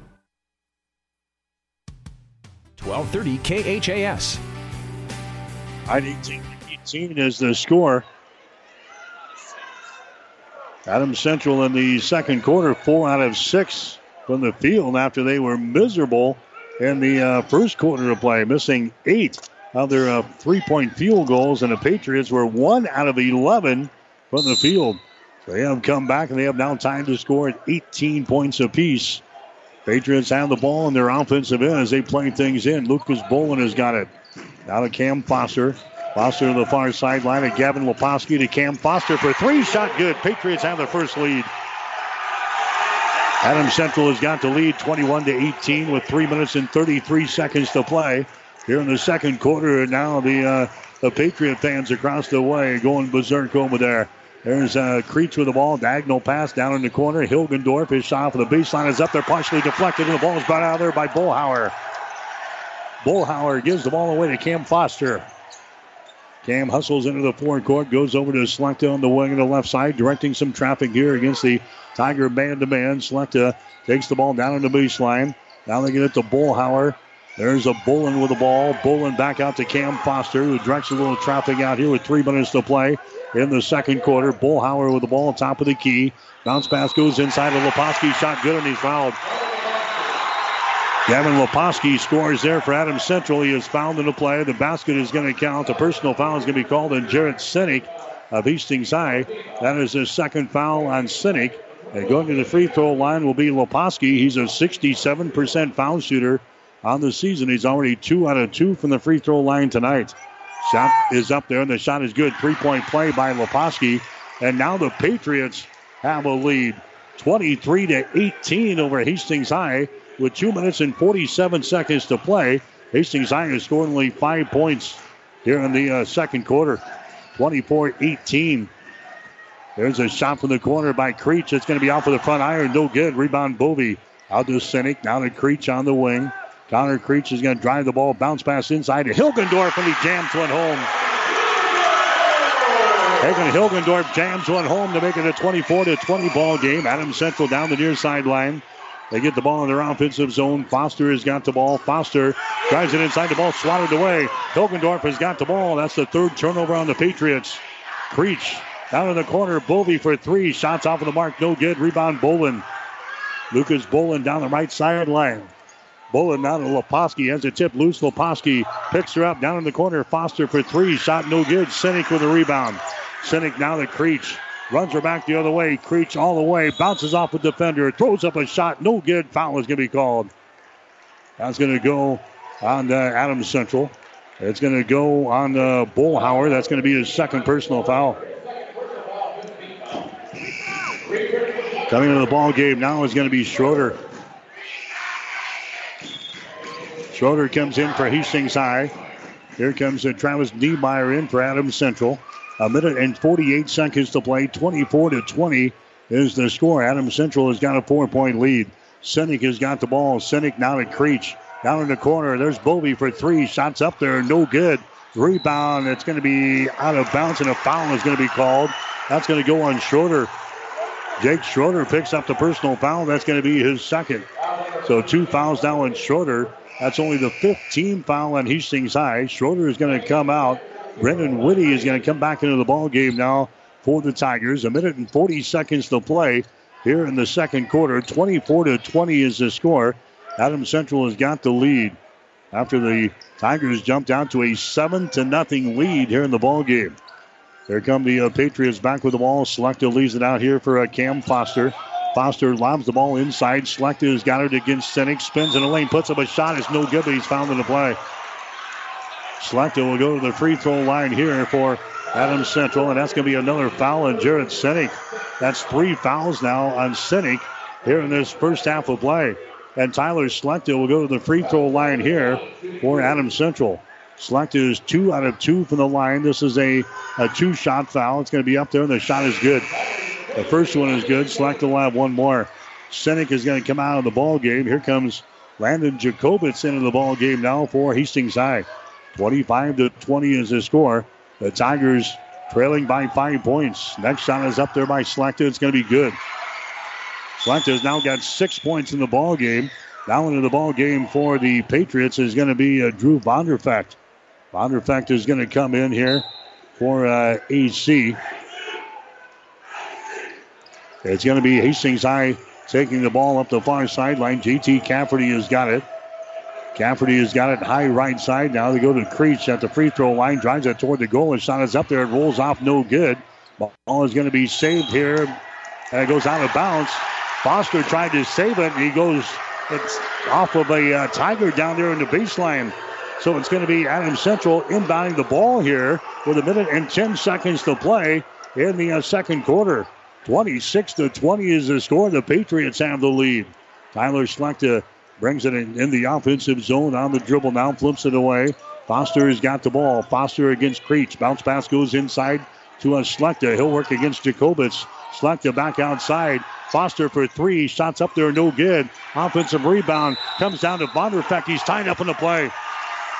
1230 KHAS. I 18 18 is the score. Adams Central in the second quarter, four out of six from the field after they were miserable in the uh, first quarter of play, missing eight of their uh, three point field goals, and the Patriots were one out of 11 from the field. So they have come back and they have now time to score at 18 points apiece. Patriots have the ball in their offensive end as they play things in. Lucas Bolin has got it. Now to Cam Foster. Foster to the far sideline and Gavin Leposki to Cam Foster for three. Shot good. Patriots have the first lead. Adam Central has got the lead 21 to 18 with three minutes and 33 seconds to play here in the second quarter. And now the uh, the Patriot fans across the way going berserk over there. There's uh, Creech with the ball, diagonal pass down in the corner. Hilgendorf, his shot for the baseline is up there, partially deflected, and the ball is brought out of there by Bullhauer. Bullhauer gives the ball away to Cam Foster. Cam hustles into the forecourt, goes over to Slechta on the wing on the left side, directing some traffic here against the Tiger man to man. Slechta takes the ball down in the baseline. Now they get it to Bullhauer. There's a Bolin with the ball. Bolin back out to Cam Foster, who directs a little traffic out here with three minutes to play in the second quarter. Bullhauer with the ball on top of the key. Bounce pass goes inside of Leposki. Shot good and he's fouled. Gavin Leposki scores there for Adams Central. He is fouled in the play. The basket is going to count. A personal foul is going to be called on Jarrett Sinek of Hastings High. That is his second foul on Sinek. And going to the free throw line will be Leposki. He's a 67% foul shooter on the season. He's already two out of two from the free throw line tonight. Shot is up there, and the shot is good. Three point play by Leposki. And now the Patriots have a lead 23 to 18 over Hastings High with two minutes and 47 seconds to play. Hastings High has scored only five points here in the uh, second quarter. 24 18. There's a shot from the corner by Creech. It's going to be off of the front iron. No good. Rebound Bovey. Out to Sinek. Now to Creech on the wing. Connor Creech is going to drive the ball, bounce pass inside to Hilgendorf, and he jams one home. Hagen Hilgendorf jams one home to make it a 24 to 20 ball game. Adams Central down the near sideline. They get the ball in their offensive zone. Foster has got the ball. Foster drives it inside. The ball swatted away. Hilgendorf has got the ball. That's the third turnover on the Patriots. Creech down in the corner. Bovey for three. Shots off of the mark. No good. Rebound Bolin. Lucas Bolin down the right sideline. Bolin now to Leposki. Has a tip loose. Leposki picks her up down in the corner. Foster for three. Shot no good. Sinek with a rebound. Sinek now to Creech. Runs her back the other way. Creech all the way. Bounces off a defender. Throws up a shot. No good. Foul is going to be called. That's going to go on uh, Adams Central. It's going to go on uh, Bullhauer. That's going to be his second personal foul. Coming into the ball game now is going to be Schroeder. Schroeder comes in for Hastings High. Here comes Travis Niemeyer in for Adams Central. A minute and 48 seconds to play. 24 to 20 is the score. Adams Central has got a four-point lead. Sinek has got the ball. Sinek now to Creech. Down in the corner. There's Bovey for three. Shots up there. No good. Rebound. It's going to be out of bounds, and a foul is going to be called. That's going to go on Schroeder. Jake Schroeder picks up the personal foul. That's going to be his second. So two fouls now on Schroeder. That's only the 15th foul on Hastings High. Schroeder is going to come out. Brendan Whitty is going to come back into the ball game now for the Tigers. A minute and 40 seconds to play here in the second quarter. 24 to 20 is the score. Adam Central has got the lead after the Tigers jumped out to a seven to nothing lead here in the ball game. Here come the uh, Patriots back with the ball. Slechta leaves it out here for uh, Cam Foster. Foster lobs the ball inside. Slechta has got it against Sinek. Spins in the lane, puts up a shot. It's no good, but he's found in the play. Slechta will go to the free throw line here for Adams Central, and that's going to be another foul on Jared Sinek. That's three fouls now on Sinek here in this first half of play. And Tyler Slechta will go to the free throw line here for Adams Central. Slechta is two out of two from the line. This is a, a two shot foul. It's going to be up there, and the shot is good. The first one is good. Slechta will have one more. Sinek is going to come out of the ball game. Here comes Landon Jacobitz into the ball game now for Hastings High. 25 to 20 is the score. The Tigers trailing by five points. Next shot is up there by Slechta. It's going to be good. Slechta has now got six points in the ball game. Now into the ball game for the Patriots is going to be uh, Drew Vonderfecht. Vonderfecht is going to come in here for uh, AC. It's going to be Hastings High taking the ball up the far sideline. JT Cafferty has got it. Cafferty has got it high right side. Now they go to Creech at the free throw line, drives it toward the goal. And shot is up there. It rolls off no good. Ball is going to be saved here. And it goes out of bounds. Foster tried to save it, he goes it's off of a uh, Tiger down there in the baseline. So it's going to be Adam Central inbounding the ball here with a minute and 10 seconds to play in the uh, second quarter. 26 to 20 is the score. The Patriots have the lead. Tyler Slechta brings it in, in the offensive zone on the dribble now, flips it away. Foster has got the ball. Foster against Creech. Bounce pass goes inside to a. He'll work against Jacobitz. Slechta back outside. Foster for three. Shots up there, no good. Offensive rebound comes down to Vonderfecht. He's tied up in the play.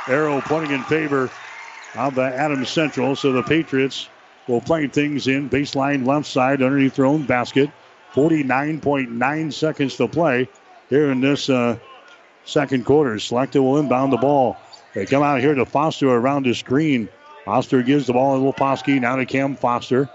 Arrow pointing in favor of the Adams Central. So the Patriots will play things in baseline left side underneath their own basket. 49.9 seconds to play here in this uh, second quarter. Slechta will inbound the ball. They come out here to Foster around the screen. Foster gives the ball to Leposki. Now to Cam Foster.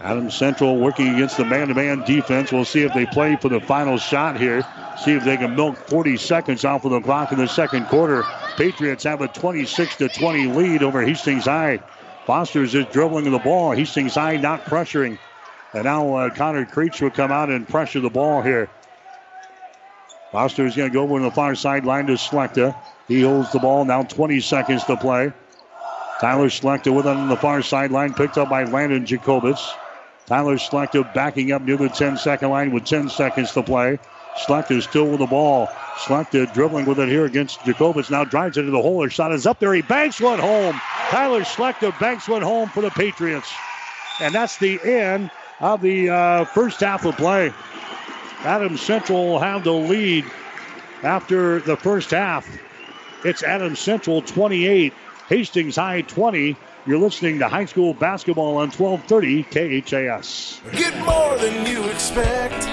Adams Central working against the man-to-man defense. We'll see if they play for the final shot here. See if they can milk 40 seconds off of the clock in the second quarter. Patriots have a 26 to 20 lead over Hastings High. Foster's just dribbling the ball. Hastings High not pressuring. And now uh, Connor Creech will come out and pressure the ball here. Foster is going to go over to the far sideline to Slechta. He holds the ball. Now 20 seconds to play. Tyler Slechta with it on the far sideline, picked up by Landon Jacobitz. Tyler Slechta backing up near the 10 second line with 10 seconds to play. Slechta still with the ball. Slechta dribbling with it here against Jacobitz. Now drives into the hole. His shot is up there. He banks one home. Tyler Slechta banks one home for the Patriots. And that's the end of the uh, first half of play. Adams Central will have the lead after the first half. It's Adams Central 28, Hastings High 20. You're listening to high school basketball on 1230 KHAS. Get more than you expect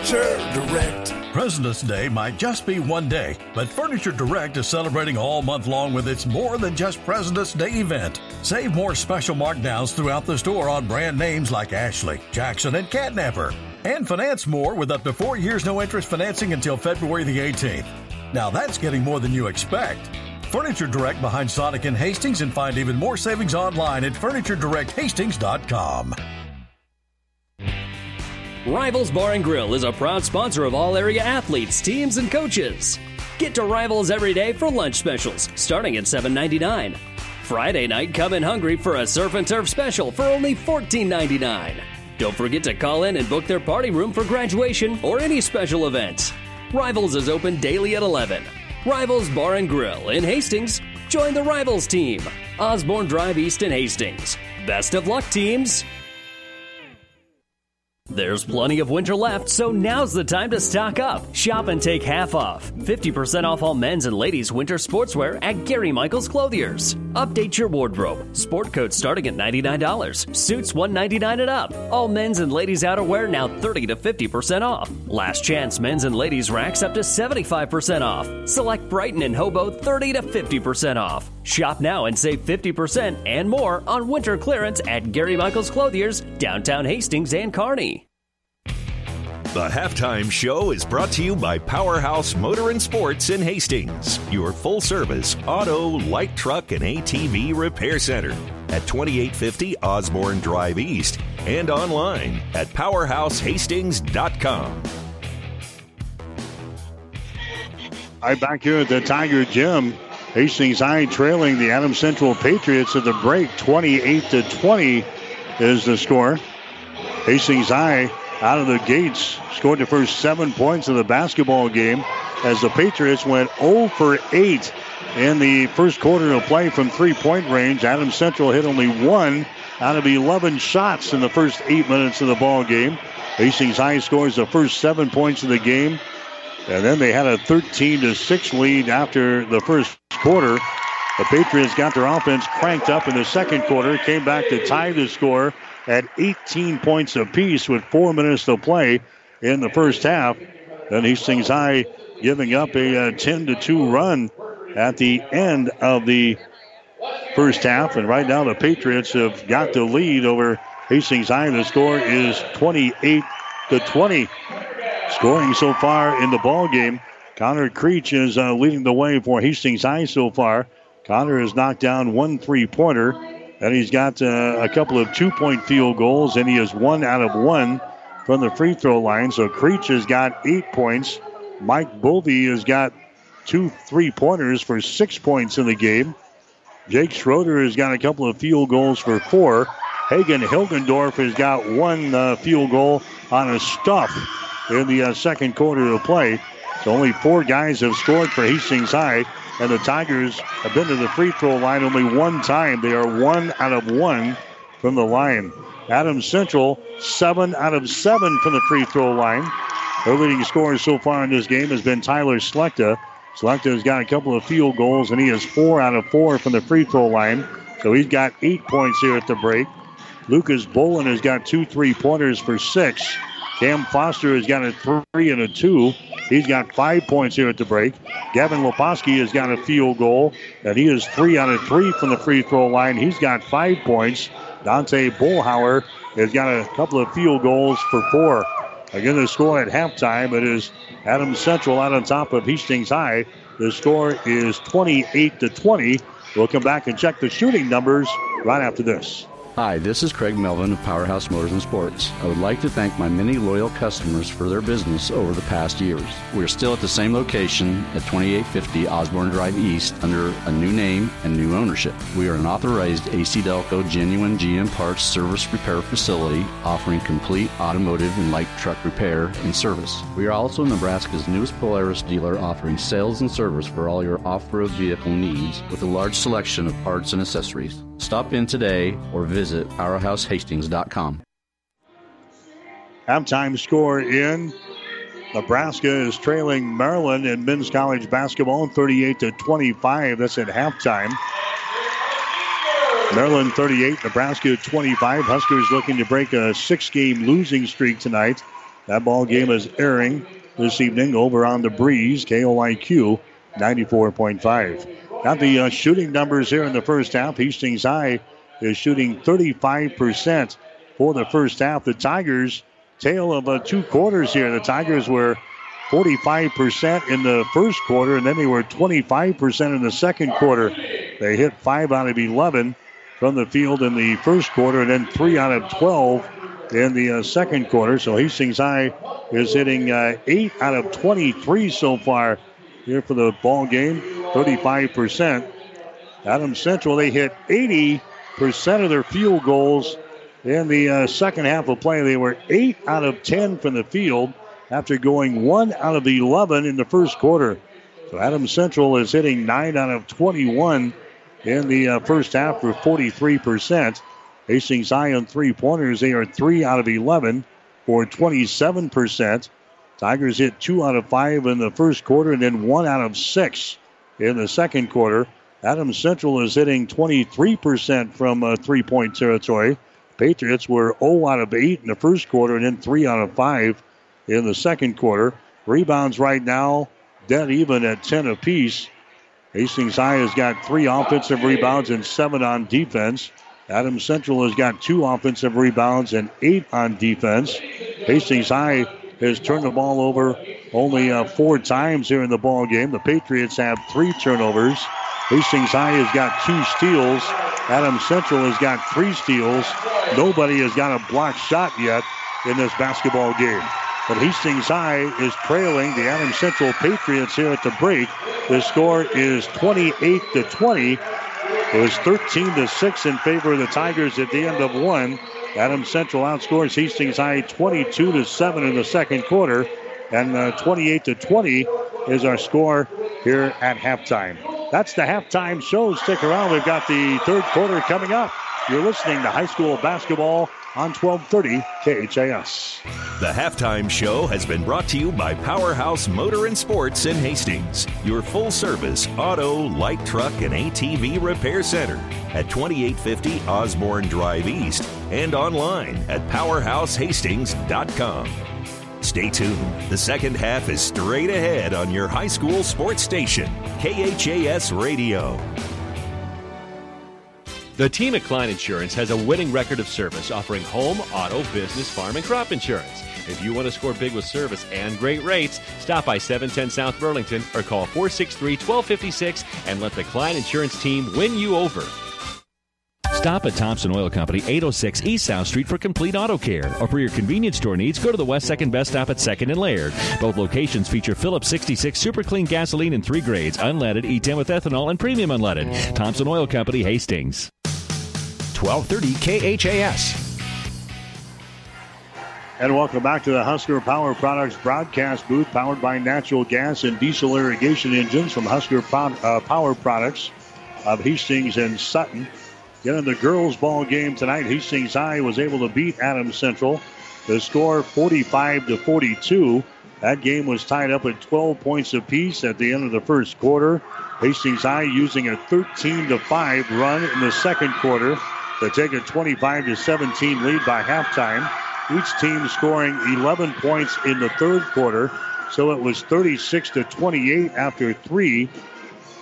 Furniture Direct. President's Day might just be one day, but Furniture Direct is celebrating all month long with its More Than Just President's Day event. Save more special markdowns throughout the store on brand names like Ashley, Jackson, and Catnapper. And finance more with up to four years no interest financing until February the 18th. Now that's getting more than you expect. Furniture Direct behind Sonic and Hastings and find even more savings online at FurnitureDirectHastings.com. Rivals Bar and Grill is a proud sponsor of all area athletes, teams, and coaches. Get to Rivals every day for lunch specials, starting at $7.99. Friday night, come in hungry for a surf and turf special for only $14.99. Don't forget to call in and book their party room for graduation or any special event. Rivals is open daily at 11. Rivals Bar and Grill in Hastings. Join the Rivals team. Osborne Drive East in Hastings. Best of luck, teams. There's plenty of winter left, so now's the time to stock up. Shop and take half off. 50% off all men's and ladies' winter sportswear at Gary Michaels Clothiers. Update your wardrobe. Sport coats starting at $99. Suits 199 and up. All men's and ladies' outerwear now 30 to 50% off. Last chance men's and ladies' racks up to 75% off. Select Brighton and Hobo 30 to 50% off. Shop now and save 50% and more on winter clearance at Gary Michaels Clothiers, downtown Hastings and Kearney. The halftime show is brought to you by Powerhouse Motor and Sports in Hastings, your full service auto, light truck, and ATV repair center at 2850 Osborne Drive East and online at powerhousehastings.com. Right back here at the Tiger Gym. Hastings High trailing the Adams Central Patriots at the break. 28 to 20 is the score. Hastings High out of the gates scored the first seven points of the basketball game as the Patriots went 0 for 8 in the first quarter of play from three point range. Adams Central hit only one out of 11 shots in the first eight minutes of the ball game. Hastings High scores the first seven points of the game. And then they had a 13 to 6 lead after the first quarter. The Patriots got their offense cranked up in the second quarter, came back to tie the score at 18 points apiece with four minutes to play in the first half. Then Hastings High giving up a, a 10 to 2 run at the end of the first half. And right now the Patriots have got the lead over Hastings High. The score is 28 to 20. Scoring so far in the ball game. Connor Creech is uh, leading the way for Hastings High so far. Connor has knocked down one three pointer, and he's got uh, a couple of two point field goals, and he is one out of one from the free throw line. So Creech has got eight points. Mike Bovey has got two three pointers for six points in the game. Jake Schroeder has got a couple of field goals for four. Hagen Hilgendorf has got one uh, field goal on a stuff in the uh, second quarter of play. So only four guys have scored for Hastings High, and the Tigers have been to the free throw line only one time. They are one out of one from the line. Adams Central, seven out of seven from the free throw line. Their leading scorer so far in this game has been Tyler Slechta. Slechta has got a couple of field goals, and he is four out of four from the free throw line. So he's got eight points here at the break. Lucas Bolin has got two three pointers for six. Cam Foster has got a three and a two. He's got five points here at the break. Gavin Leposki has got a field goal, and he is three out of three from the free throw line. He's got five points. Dante Bullhauer has got a couple of field goals for four. Again, the score at halftime it is Adams Central out on top of Hastings High. The score is 28 to 20. We'll come back and check the shooting numbers right after this. Hi, this is Craig Melvin of Powerhouse Motors and Sports. I would like to thank my many loyal customers for their business over the past years. We're still at the same location at 2850 Osborne Drive East under a new name and new ownership. We are an authorized AC Delco genuine GM parts service repair facility offering complete automotive and light truck repair and service. We are also Nebraska's newest Polaris dealer offering sales and service for all your off-road vehicle needs with a large selection of parts and accessories. Stop in today or visit powerhousehastings.com. Halftime score in. Nebraska is trailing Maryland in men's college basketball 38 to 25. That's at halftime. Maryland 38, Nebraska 25. Huskers looking to break a six-game losing streak tonight. That ball game is airing this evening over on the breeze. KOIQ 94.5. Got the uh, shooting numbers here in the first half. Hastings High is shooting 35% for the first half. The Tigers, tale of uh, two quarters here. The Tigers were 45% in the first quarter, and then they were 25% in the second quarter. They hit 5 out of 11 from the field in the first quarter, and then 3 out of 12 in the uh, second quarter. So Hastings High is hitting uh, 8 out of 23 so far here for the ball game, 35%. Adams Central, they hit 80% of their field goals in the uh, second half of play. They were 8 out of 10 from the field after going 1 out of 11 in the first quarter. So Adams Central is hitting 9 out of 21 in the uh, first half for 43%. Hastings High on three pointers, they are 3 out of 11 for 27%. Tigers hit two out of five in the first quarter and then one out of six in the second quarter. Adams Central is hitting 23% from uh, three point territory. Patriots were 0 out of 8 in the first quarter and then 3 out of 5 in the second quarter. Rebounds right now dead even at 10 apiece. Hastings High has got three offensive rebounds and seven on defense. Adams Central has got two offensive rebounds and eight on defense. Hastings High has turned the ball over only uh, four times here in the ball game. The Patriots have three turnovers. Hastings High has got two steals. Adam Central has got three steals. Nobody has got a blocked shot yet in this basketball game. But Hastings High is trailing the Adam Central Patriots here at the break. The score is 28 to 20. It was 13 to 6 in favor of the Tigers at the end of one. Adam Central outscores Hastings High 22 to 7 in the second quarter, and uh, 28 to 20 is our score here at halftime. That's the halftime show. Stick around. We've got the third quarter coming up. You're listening to high school basketball on 1230 KHAS. The halftime show has been brought to you by Powerhouse Motor and Sports in Hastings, your full service auto, light truck, and ATV repair center at 2850 Osborne Drive East and online at powerhousehastings.com. Stay tuned. The second half is straight ahead on your high school sports station, KHAS Radio. The team at Klein Insurance has a winning record of service offering home, auto, business, farm, and crop insurance. If you want to score big with service and great rates, stop by 710 South Burlington or call 463 1256 and let the Klein Insurance team win you over. Stop at Thompson Oil Company, 806 East South Street for complete auto care. Or for your convenience store needs, go to the West 2nd Best Stop at 2nd and Laird. Both locations feature Phillips 66 Super Clean gasoline in three grades unleaded, E10 with ethanol, and premium unleaded. Thompson Oil Company, Hastings. 1230 KHAS. And welcome back to the Husker Power Products broadcast booth, powered by natural gas and diesel irrigation engines from Husker uh, Power Products of Hastings and Sutton. Getting the girls' ball game tonight, Hastings High was able to beat Adams Central. The score 45 to 42. That game was tied up at 12 points apiece at the end of the first quarter. Hastings High using a 13 to 5 run in the second quarter to take a 25 to 17 lead by halftime. Each team scoring 11 points in the third quarter, so it was 36 to 28 after three.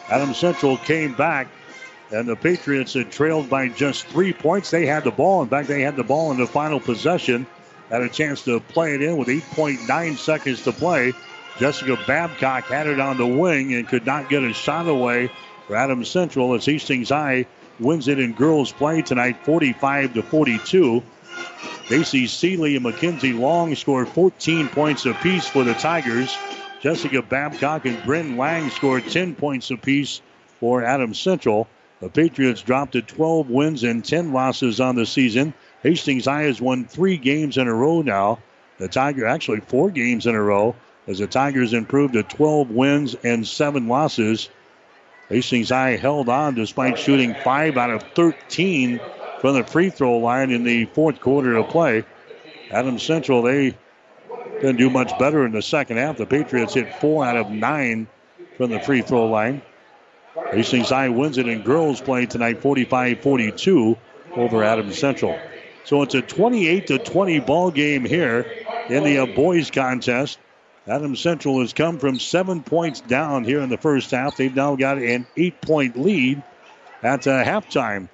Adam Central came back and the Patriots had trailed by just three points. They had the ball. In fact, they had the ball in the final possession. Had a chance to play it in with 8.9 seconds to play. Jessica Babcock had it on the wing and could not get a shot away for Adams Central as Hastings High wins it in girls play tonight 45 to 42. Macy Seeley and Mackenzie Long scored 14 points apiece for the Tigers. Jessica Babcock and Bryn Lang scored 10 points apiece for Adams Central. The Patriots dropped to 12 wins and 10 losses on the season. Hastings High has won three games in a row now. The Tiger actually four games in a row as the Tigers improved to 12 wins and seven losses. Hastings High held on despite shooting five out of 13 from the free throw line in the fourth quarter of play. Adams Central, they didn't do much better in the second half. The Patriots hit four out of nine from the free throw line. Hastings High wins it in girls play tonight 45 42 over Adams Central. So it's a 28 to 20 ball game here in the uh, boys contest. Adams Central has come from seven points down here in the first half. They've now got an eight point lead at uh, halftime.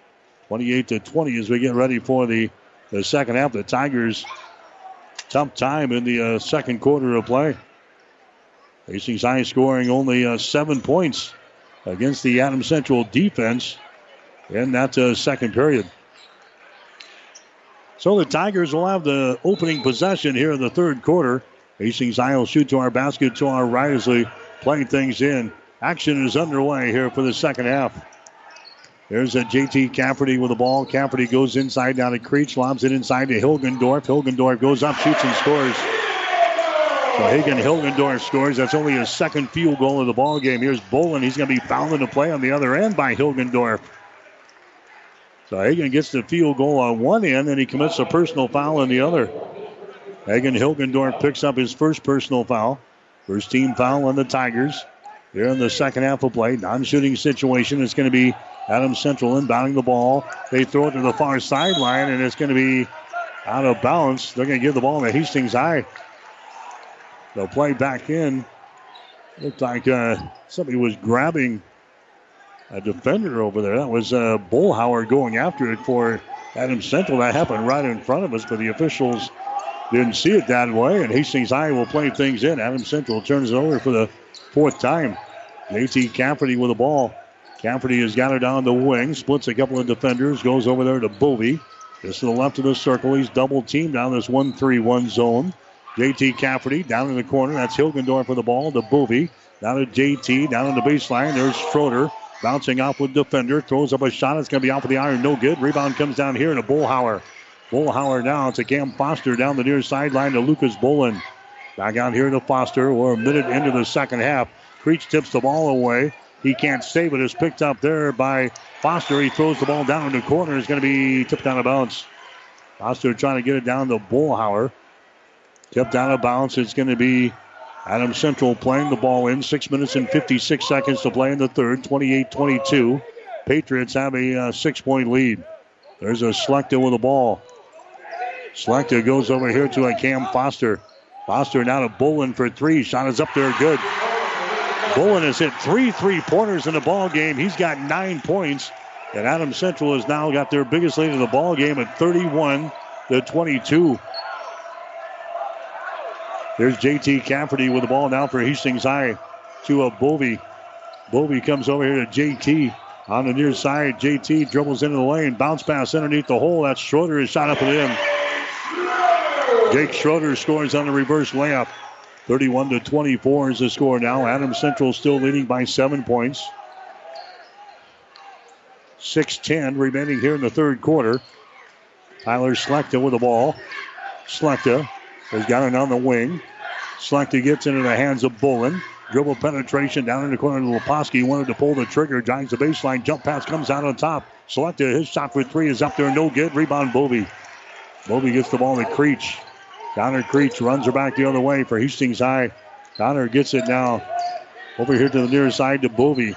28 to 20 as we get ready for the, the second half. The Tigers, tough time in the uh, second quarter of play. Hastings High scoring only uh, seven points against the Adams Central defense in that uh, second period. So the Tigers will have the opening possession here in the third quarter. Hastings High will shoot to our basket to our right as they play things in. Action is underway here for the second half. There's a JT Cafferty with the ball. Cafferty goes inside down to Creech, lobs it inside to Hilgendorf. Hilgendorf goes up, shoots and scores. So Hagen Hilgendorf scores. That's only his second field goal of the ball game. Here's Bolin. He's going to be fouled in the play on the other end by Hilgendorf. So Hagen gets the field goal on one end, and he commits a personal foul on the other. Hagen Hilgendorf picks up his first personal foul. First team foul on the Tigers. Here in the second half of play. Non-shooting situation. It's going to be Adam Central inbounding the ball. They throw it to the far sideline, and it's going to be out of bounds. They're going to give the ball to Hastings High. They'll play back in. Looked like uh, somebody was grabbing a defender over there. That was uh, Bullhauer going after it for Adams Central. That happened right in front of us, but the officials didn't see it that way. And Hastings High will play things in. Adams Central turns it over for the fourth time. JT Cafferty with the ball. Cafferty has got it down the wing, splits a couple of defenders, goes over there to Bovey. Just to the left of the circle. He's double teamed down this 1 3 1 zone. JT Cafferty down in the corner. That's Hilgendorf for the ball to Bovey. Down to JT, down in the baseline. There's Schroeder bouncing off with defender. Throws up a shot. It's going to be off with the iron. No good. Rebound comes down here to Bullhauer. Bullhauer now to Cam Foster down the near sideline to Lucas Bolin. Back out here to Foster. We're a minute into the second half. Creech tips the ball away. He can't save it. It's picked up there by Foster. He throws the ball down in the corner. It's going to be tipped out of bounds. Foster trying to get it down to Bullhauer. Tipped out of bounds. It's going to be Adam Central playing the ball in. Six minutes and 56 seconds to play in the third. 28 22. Patriots have a uh, six point lead. There's a Slechta with the ball. Slechta goes over here to a Cam Foster. Foster now to Bolin for three. Shot is up there, good. Bolin has hit three three pointers in the ball game. He's got nine points. And Adam Central has now got their biggest lead in the ball game at 31 to 22. There's JT Cafferty with the ball now for Hastings High to a Bovey. Bovey comes over here to JT on the near side. JT dribbles into the lane, bounce pass underneath the hole. That's Schroeder is shot up and in. Jake Schroeder scores on the reverse layup. 31 to 24 is the score now. Adams Central still leading by seven points. 6-10 remaining here in the third quarter. Tyler Slechta with the ball. Slechta has got it on the wing. Slechta gets into the hands of Bolin. Dribble penetration down in the corner to Leposki. Wanted to pull the trigger. Drives the baseline. Jump pass comes out on top. Slechta, his shot for three is up there. No good. Rebound Bovey. Bovey gets the ball to Creech. Connor Creech runs her back the other way for Hastings High. Donner gets it now over here to the near side to Bovey.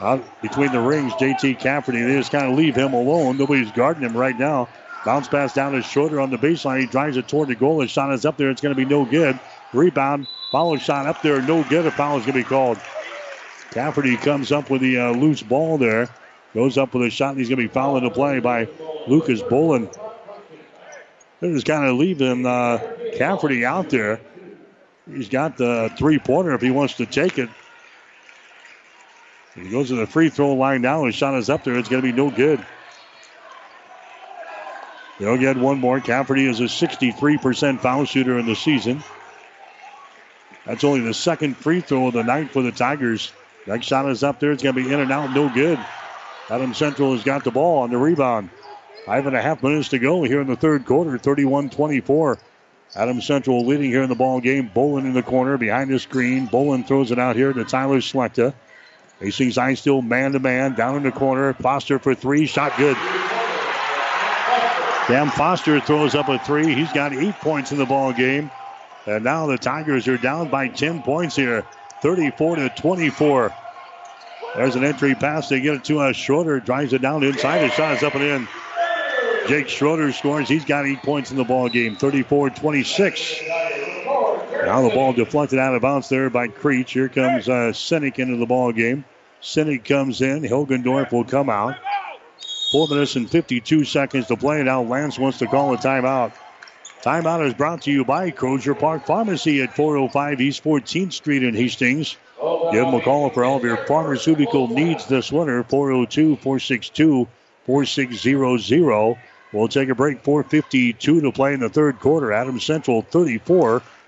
Out between the rings, JT Cafferty. They just kind of leave him alone. Nobody's guarding him right now. Bounce pass down his shoulder on the baseline. He drives it toward the goal. His shot is up there. It's going to be no good. Rebound. Follow shot up there. No good. A foul is going to be called. Cafferty comes up with the uh, loose ball there. Goes up with a shot. And he's going to be fouled into play by Lucas Bolin. They're just kind of leaving uh, Cafferty out there. He's got the three pointer if he wants to take it. He goes to the free throw line now. His shot is up there. It's going to be no good. They'll get one more. Cafferty is a 63% foul shooter in the season. That's only the second free throw of the night for the Tigers. Next shot is up there. It's going to be in and out. No good. Adam Central has got the ball on the rebound. Five and a half minutes to go here in the third quarter. 31 24. Adam Central leading here in the ball game. Bolin in the corner behind the screen. Bolin throws it out here to Tyler Slechta. Hastings High still man to man down in the corner. Foster for three. Shot good. Cam Foster throws up a three. He's got eight points in the ball game. And now the Tigers are down by 10 points here. 34 to 24. There's an entry pass. They get it to a Schroeder. Drives it down inside. His shot is up and in. Jake Schroeder scores. He's got eight points in the ball game. 34-26. Now the ball deflected out of bounds there by Creech. Here comes uh, Sinek into the ball game. Sinek comes in. Hilgendorf will come out. Four minutes and 52 seconds to play. Now Lance wants to call a timeout. Timeout is brought to you by Crozier Park Pharmacy at 405 East 14th Street in Hastings. Give them a call for all of your pharmaceutical needs this winter. 402 462 4600. We'll take a break. 4.52 to play in the third quarter. Adams Central 34,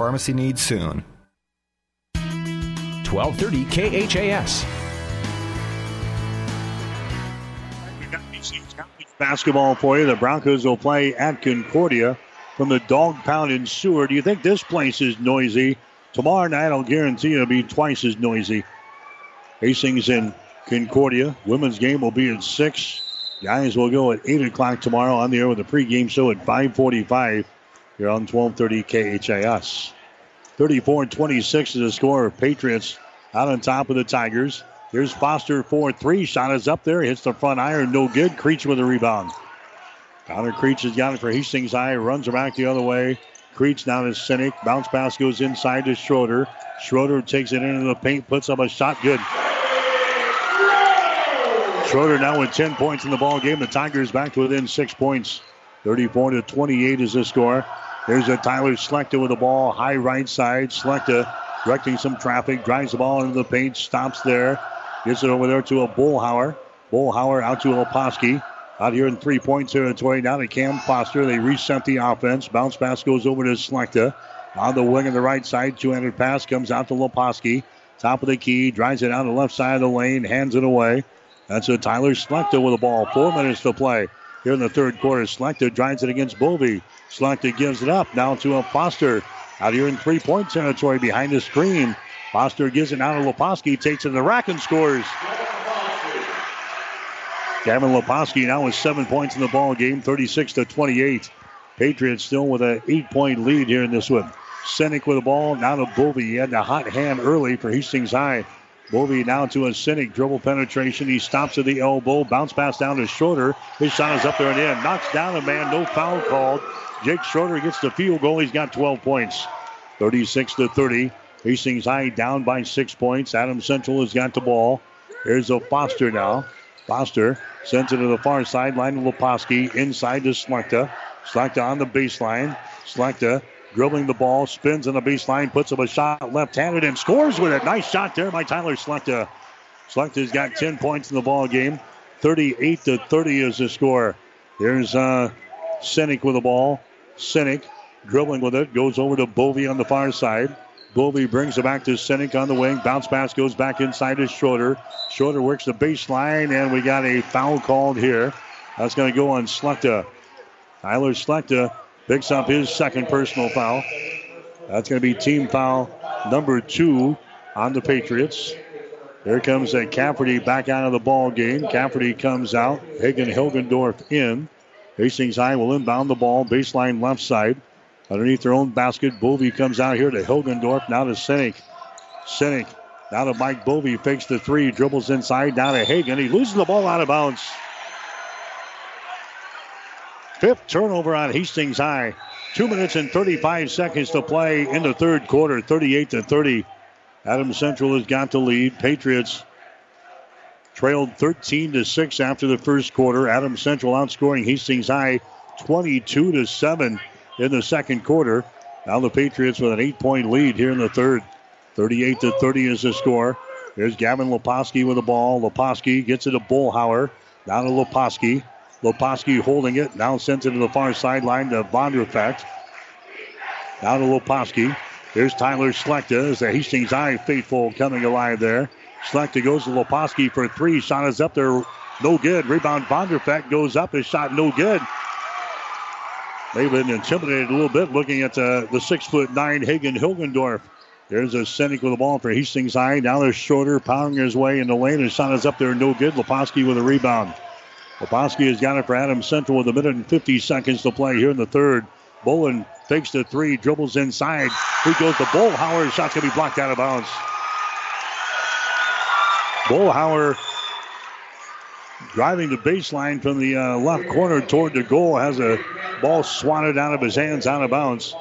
pharmacy needs soon. 1230 KHAS. basketball for you. The Broncos will play at Concordia from the dog pound in Seward. Do you think this place is noisy? Tomorrow night, I'll guarantee it'll be twice as noisy. Hastings in Concordia. Women's game will be at 6. Guys will go at 8 o'clock tomorrow on the air with a pregame show at 545 here on 1230 KHAS. 34-26 is the score. Patriots out on top of the Tigers. Here's Foster 4 3. Shot is up there. Hits the front iron. No good. Creech with a rebound. Connor Creech has got it for Hastings High. Runs her back the other way. Creech down to Sinek. Bounce pass goes inside to Schroeder. Schroeder takes it into the paint. Puts up a shot. Good. Schroeder now with 10 points in the ball game. The Tigers back to within six points. 34 to 28 is the score. There's a Tyler Slechta with the ball. High right side. Slechta directing some traffic. Drives the ball into the paint. Stops there. Gets it over there to a Bullhauer. Bullhauer out to Leposki. Out here in three point territory. Now to Cam Foster. They reset the offense. Bounce pass goes over to Slechta. On the wing on the right side. 200 pass comes out to Leposki. Top of the key. Drives it out the left side of the lane. Hands it away. That's a Tyler Slechta with the ball. Four minutes to play. Here in the third quarter, Slechta drives it against Bovey. Slechta gives it up. Now to a Foster. Out here in three point territory behind the screen. Foster gives it out to Leposki, takes it to the rack and scores. Gavin Leposki now with seven points in the ball game, 36 to 28. Patriots still with an eight-point lead here in this one. Sinek with the ball, now to Bovey. He had the hot hand early for Hastings High. Bovey now to a Sinek dribble penetration. He stops at the elbow, bounce pass down to Schroeder. His shot is up there and in. Knocks down a man, no foul called. Jake Schroeder gets the field goal. He's got 12 points. 36 to 30. Hastings High down by six points. Adam Central has got the ball. Here's a Foster now. Foster sends it to the far sideline to Leposki. Inside to Slechta. Slechta on the baseline. Slechta dribbling the ball, spins on the baseline, puts up a shot left-handed and scores with it. Nice shot there by Tyler Slechta. Slechta's got 10 points in the ball game. 38 to 30 is the score. Here's uh, Sinek with the ball. Sinek dribbling with it, goes over to Bovey on the far side. Bovey brings it back to Sinek on the wing. Bounce pass goes back inside to Schroeder. Schroeder works the baseline, and we got a foul called here. That's going to go on Slechta. Tyler Slechta picks up his second personal foul. That's going to be team foul number two on the Patriots. Here comes a Cafferty back out of the ball game. Cafferty comes out. Hagen Hilgendorf in. Hastings High will inbound the ball, baseline left side. Underneath their own basket, Bovey comes out here to Hilgendorf, now to Sinek. Sinek, now to Mike Bovey, fakes the three, dribbles inside, down to Hagen. He loses the ball out of bounds. Fifth turnover on Hastings High. Two minutes and 35 seconds to play in the third quarter, 38 to 30. Adams Central has got the lead. Patriots trailed 13 to 6 after the first quarter. Adams Central outscoring Hastings High 22 to 7 in the second quarter. Now the Patriots with an eight-point lead here in the third. 38 to 30 is the score. There's Gavin Leposki with the ball. Leposki gets it to Bullhauer. Down to Leposki. Leposki holding it. Now sends it to the far sideline to Vonderfecht. Now to Leposki. Here's Tyler Slechta as the Hastings High faithful coming alive there. Slechta goes to Leposki for three. Shot is up there. No good. Rebound Vonderfecht goes up. His shot no good. They've been intimidated a little bit looking at the, the six foot nine Hagen Hilgendorf. There's a Sinek with the ball for Hastings High. Now there's Schroeder pounding his way in the lane. His shot is up there, no good. Leposki with a rebound. Leposki has got it for Adams Central with a minute and 50 seconds to play here in the third. Bolin takes the three, dribbles inside. He goes to Bullhauer. Shot's going to be blocked out of bounds. Bullhauer driving the baseline from the uh, left corner toward the goal has a ball swatted out of his hands out of bounds.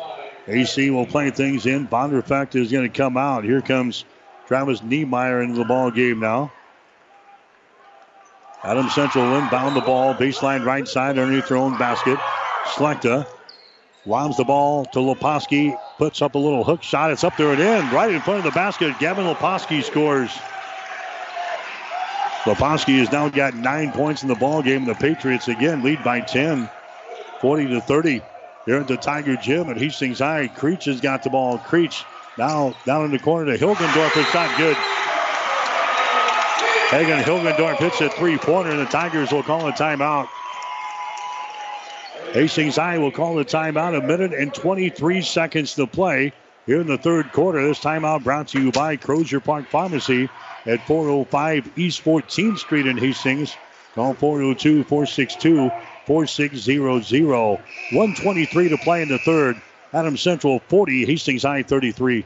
AC will play things in. Vonderfecht is going to come out. Here comes Travis Niemeyer into the ball game now. Adam Central inbound the ball, baseline right side underneath their own basket. Slechta lobs the ball to Leposki, puts up a little hook shot. It's up there and in, right in front of the basket. Gavin Leposki scores. Leposki has now got nine points in the ball game. The Patriots again lead by 10, 40 to 30. Here at the Tiger Gym at Hastings High. Creech has got the ball. Creech now down in the corner to Hilgendorf. It's not good. Hagen Hilgendorf hits a three-pointer, and the Tigers will call a timeout. Hastings High will call the timeout. A minute and 23 seconds to play here in the third quarter. This timeout brought to you by Crozier Park Pharmacy at 405 East 14th Street in Hastings. Call 402 462 4600. 123 to play in the third. Adam Central 40, Hastings High 33.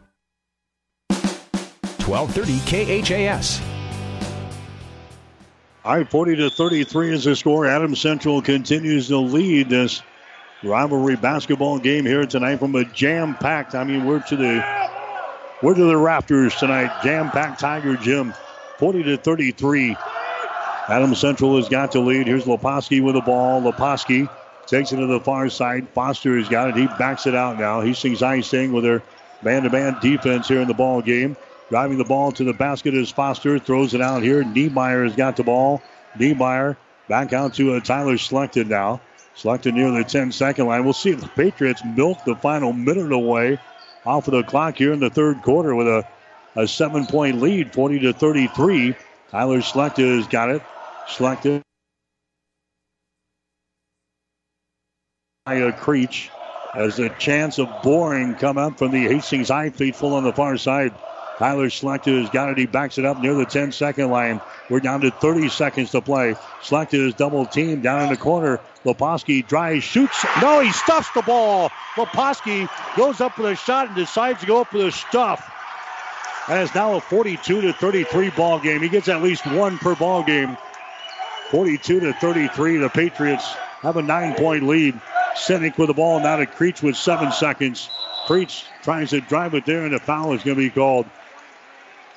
1230 KHAS. All right, 40 to 33 is the score. Adam Central continues to lead this rivalry basketball game here tonight from a jam-packed. I mean, we're to the we're to the rafters tonight. Jam-packed Tiger Gym, 40 to 33. Adam Central has got to lead. Here's Leposki with the ball. Leposki Takes it to the far side. Foster has got it. He backs it out now. Hastings High staying with their man-to-man defense here in the ball game. Driving the ball to the basket is Foster. Throws it out here. Niemeyer has got the ball. Niemeyer back out to uh, Tyler Slechta now. Slechta near the 10 second line. We'll see if the Patriots milk the final minute away off of the clock here in the third quarter with a, a seven point lead, 40 to 33. Tyler Slechta has got it. Slechta. Aya Creech has a chance of boring come up from the Hastings High feet full on the far side. Tyler Slechta has got it. He backs it up near the 10 second line. We're down to 30 seconds to play. Slechta is double team down in the corner. Leposki drives, shoots. No, he stuffs the ball. Leposki goes up with a shot and decides to go up with a stuff. And it's now a 42 to 33 ball game. He gets at least one per ball game. 42 to 33. The Patriots have a nine point lead. Sinek with the ball now to Creech with seven seconds. Creech tries to drive it there, and a foul is going to be called.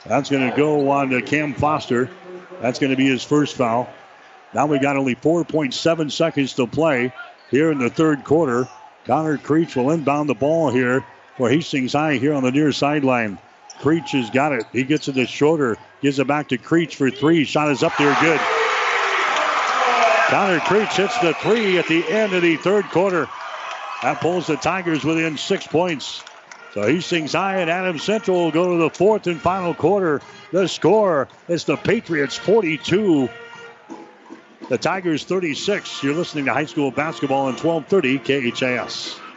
That's going to go on to Cam Foster. That's going to be his first foul. Now we got only 4.7 seconds to play here in the third quarter. Connor Creech will inbound the ball here for Hastings High here on the near sideline. Creech has got it. He gets it to Schroeder. Gives it back to Creech for three. Shot is up there. Good. Connor Creech hits the three at the end of the third quarter. That pulls the Tigers within six points. So Hastings High and Adams Central will go to the fourth and final quarter. The score is the Patriots 42, the Tigers 36. You're listening to high school basketball on 1230 KHAS.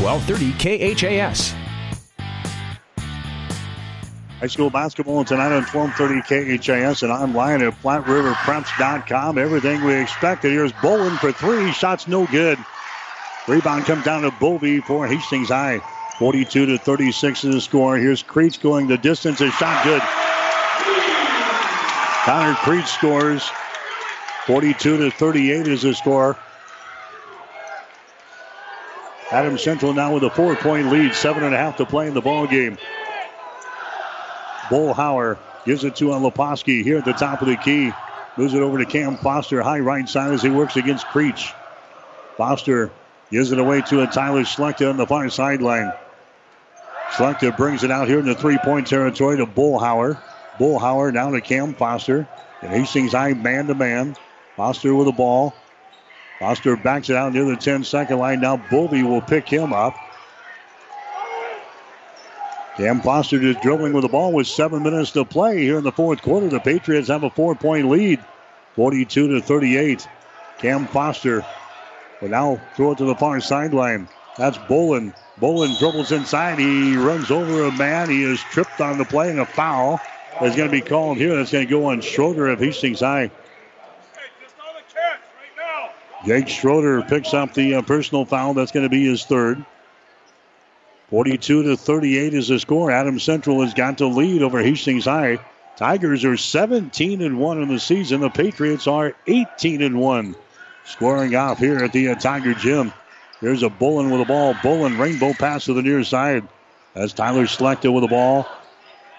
1230 KHAS. High school basketball tonight on 1230 KHAS and online at FlatRiverPreps.com. Everything we expected. Here's Bolin for three. Shots no good. Rebound comes down to Bovey for Hastings High. 42 to 36 is the score. Here's Creech going the distance. A shot good. Connor Creech scores. 42 to 38 is the score. Adams Central now with a four-point lead, seven and a half to play in the ball game. Bullhauer gives it to Leposki here at the top of the key. Moves it over to Cam Foster, high right side as he works against Creech. Foster gives it away to a Tyler Slechta on the far sideline. Slechta brings it out here in the three-point territory to Bullhauer. Bullhauer down to Cam Foster. And Hastings High man-to-man. Foster with the ball. Foster backs it out near the 10 second line. Now Bovey will pick him up. Cam Foster just dribbling with the ball with seven minutes to play here in the fourth quarter. The Patriots have a four point lead, 42 to 38. Cam Foster will now throw it to the far sideline. That's Bolin. Bolin dribbles inside. He runs over a man. He is tripped on the play, and a foul is going to be called here. That's going to go on Schroeder of Hastings High. Jake Schroeder picks up the uh, personal foul. That's going to be his third. 42 to 38 is the score. Adams Central has got to lead over Hastings High. Tigers are 17 and 1 in the season. The Patriots are 18 and 1. Scoring off here at the uh, Tiger Gym. There's a Bolin with the ball. Bolin rainbow pass to the near side. As Tyler Slechta with the ball.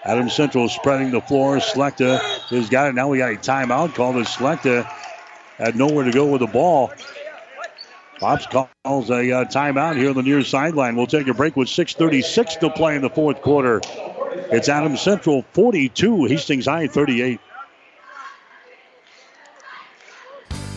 Adams Central spreading the floor. Slechta has got it. Now we got a timeout called as Slechta had nowhere to go with the ball. Pops calls a uh, timeout here on the near sideline. We'll take a break with 6.36 to play in the fourth quarter. It's Adams Central 42, Hastings High 38.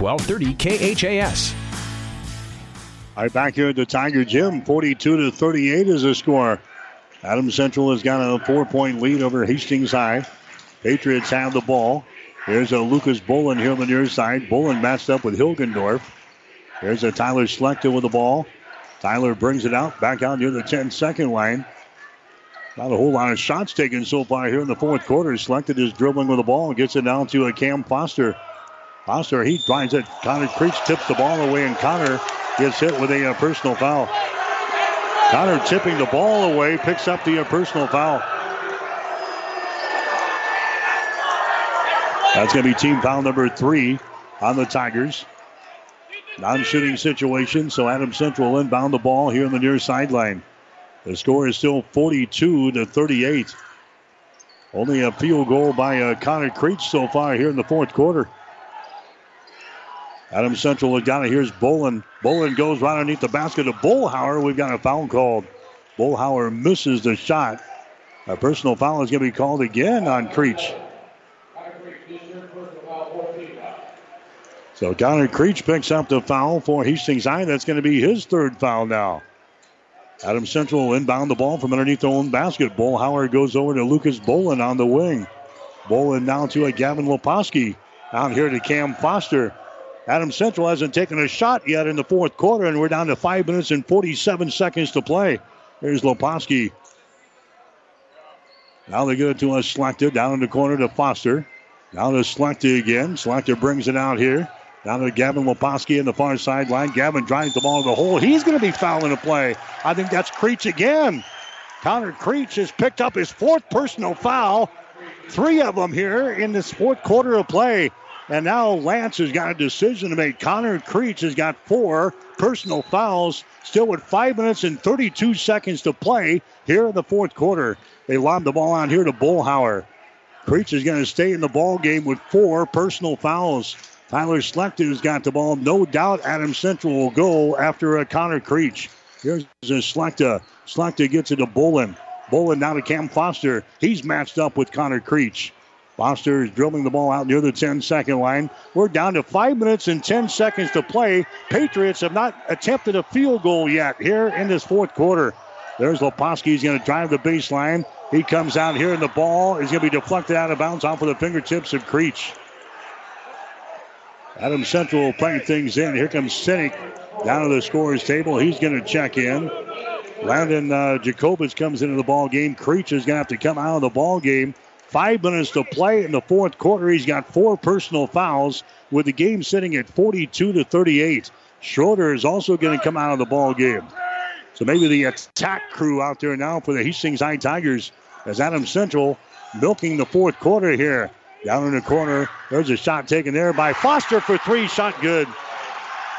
1230 KHAS. All right, back here at the Tiger Gym, 42 to 38 is the score. Adam Central has got a four-point lead over Hastings High. Patriots have the ball. Here's a Lucas Bolin here on the near side. Bolin matched up with Hilgendorf. Here's a Tyler Slechta with the ball. Tyler brings it out, back out near the 10-second line. Not a whole lot of shots taken so far here in the fourth quarter. Slechta is dribbling with the ball and gets it down to a Cam Foster. Foster, he drives it. Connor Creech tips the ball away, and Connor gets hit with a uh, personal foul. Connor tipping the ball away, picks up the uh, personal foul. That's going to be team foul number three on the Tigers. Non-shooting situation, so Adam Central inbound the ball here on the near sideline. The score is still 42 to 38. Only a field goal by uh, Connor Creech so far here in the fourth quarter. Adam Central got it. Here's Bolin. Bolin goes right underneath the basket to Bullhauer. We've got a foul called. Bullhauer misses the shot. A personal foul is going to be called again on Creech. So Connor Creech picks up the foul for Hastings High. That's going to be his third foul now. Adam Central inbound the ball from underneath their own basket. Bullhauer goes over to Lucas Bolin on the wing. Bolin now to a Gavin Leposki. Out here to Cam Foster. Adam Central hasn't taken a shot yet in the fourth quarter, and we're down to five minutes and 47 seconds to play. Here's Leposki. Now they get it to a Slechta down in the corner to Foster. Now to Slechta again. Slechta brings it out here. Down to Gavin Leposki in the far sideline. Gavin drives the ball to the hole. He's going to be fouling the play. I think that's Creech again. Connor Creech has picked up his fourth personal foul. Three of them here in this fourth quarter of play. And now Lance has got a decision to make. Connor Creech has got four personal fouls, still with five minutes and 32 seconds to play here in the fourth quarter. They lob the ball out here to Bullhauer. Creech is going to stay in the ball game with four personal fouls. Tyler has got the ball. No doubt Adam Central will go after a Connor Creech. Here's uh, a Slechta. Slechta gets it to Bolin. Bolin now to Cam Foster. He's matched up with Connor Creech. Foster is dribbling the ball out near the 10 second line. We're down to five minutes and 10 seconds to play. Patriots have not attempted a field goal yet here in this fourth quarter. There's Leposki. He's going to drive the baseline. He comes out here, and the ball is going to be deflected out of bounds off of the fingertips of Creech. Adam Central playing things in. Here comes Sinek down to the scorer's table. He's going to check in. Landon uh, Jacobitz comes into the ball game. Creech is going to have to come out of the ball game. Five minutes to play in the fourth quarter. He's got four personal fouls with the game sitting at 42 to 38. Schroeder is also going to come out of the ball game. So maybe the attack crew out there now for the Hastings High Tigers as Adam Central milking the fourth quarter here. Down in the corner, there's a shot taken there by Foster for three. Shot good.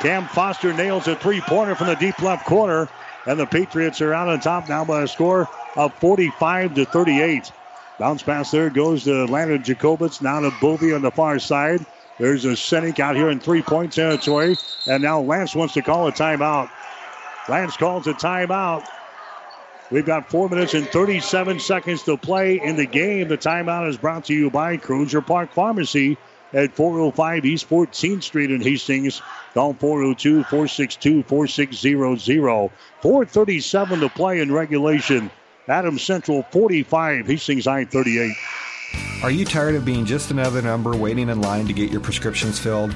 Cam Foster nails a three pointer from the deep left corner. And the Patriots are out on top now by a score of 45 to 38. Bounce pass there goes to Landon Jacobitz. Now to Bovey on the far side. There's a Sinek out here in three point territory. And now Lance wants to call a timeout. Lance calls a timeout. We've got four minutes and 37 seconds to play in the game. The timeout is brought to you by Crozier Park Pharmacy at 405 East 14th Street in Hastings. Call 402 462 4600. 437 to play in regulation. Adams Central 45, Hastings High 38. Are you tired of being just another number waiting in line to get your prescriptions filled?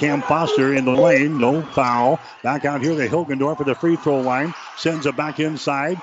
Cam Foster in the lane. No foul. Back out here to Hilgendorf for the free throw line. Sends it back inside.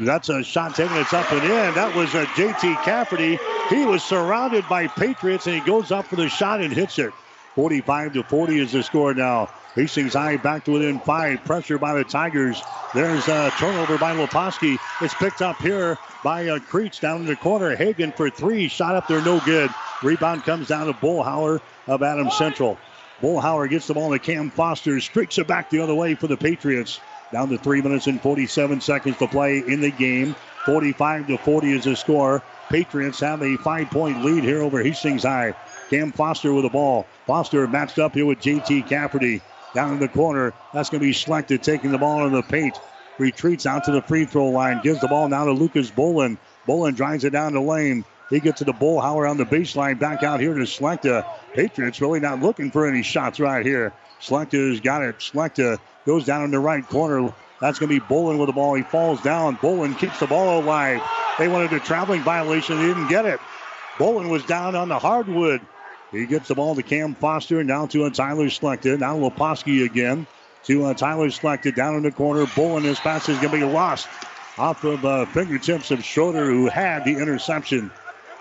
That's a shot taken. It's up and in. That was a JT Cafferty. He was surrounded by Patriots and he goes up for the shot and hits it. 45 to 40 is the score now. Hastings High back to within five. Pressure by the Tigers. There's a turnover by Leposki. It's picked up here by uh, Creech down in the corner. Hagen for three. Shot up there, no good. Rebound comes down to Bullhauer of Adams Central. Bullhauer gets the ball to Cam Foster. Streaks it back the other way for the Patriots. Down to three minutes and 47 seconds to play in the game. 45 to 40 is the score. Patriots have a five point lead here over Hastings High. Cam Foster with the ball. Foster matched up here with JT Cafferty. Down in the corner. That's going to be Slechta, taking the ball in the paint. Retreats out to the free throw line. Gives the ball now to Lucas Bolin. Bolin drives it down the lane. He gets to the Bullhauer on the baseline. Back out here to Slechta. Patriots really not looking for any shots right here. Slechta's got it. Slechta goes down in the right corner. That's going to be Bolin with the ball. He falls down. Bolin keeps the ball alive. They wanted a traveling violation. They didn't get it. Bolin was down on the hardwood. He gets the ball to Cam Foster. Now to a Tyler Slechta. Now Leposki again. To a Tyler Slechta down in the corner. Bolin, his pass is going to be lost off of uh, fingertips of Schroeder, who had the interception.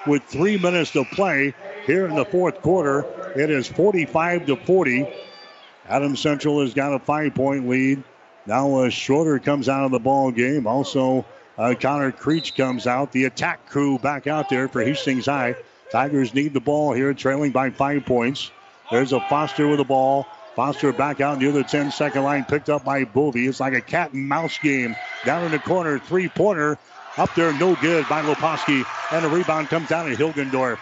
With three minutes to play here in the fourth quarter, it is 45 to 40. Adam Central has got a five-point lead. Now uh, Schroeder comes out of the ball game. Also, uh, Connor Creech comes out. The attack crew back out there for Hastings High. Tigers need the ball here, trailing by five points. There's a Foster with the ball. Foster back out near the 10 second line, picked up by Bovey. It's like a cat and mouse game. Down in the corner, three pointer. Up there, no good by Leposki. And a rebound comes down to Hilgendorf.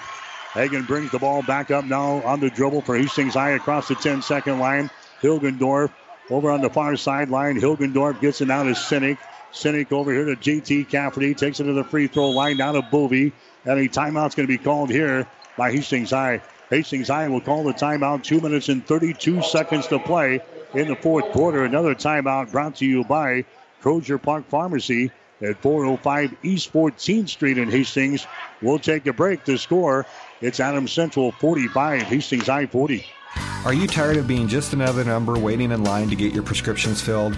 Hagen brings the ball back up now on the dribble for Hastings High across the 10 second line. Hilgendorf over on the far sideline. Hilgendorf gets it now to Sinek. Sinek over here to JT Cafferty. Takes it to the free throw line down to Bovey. And a timeout's going to be called here by Hastings High. Hastings High will call the timeout. Two minutes and 32 seconds to play in the fourth quarter. Another timeout brought to you by Crozier Park Pharmacy at 405 East 14th Street in Hastings. We'll take a break to score. It's Adams Central 45, Hastings I 40. Are you tired of being just another number waiting in line to get your prescriptions filled?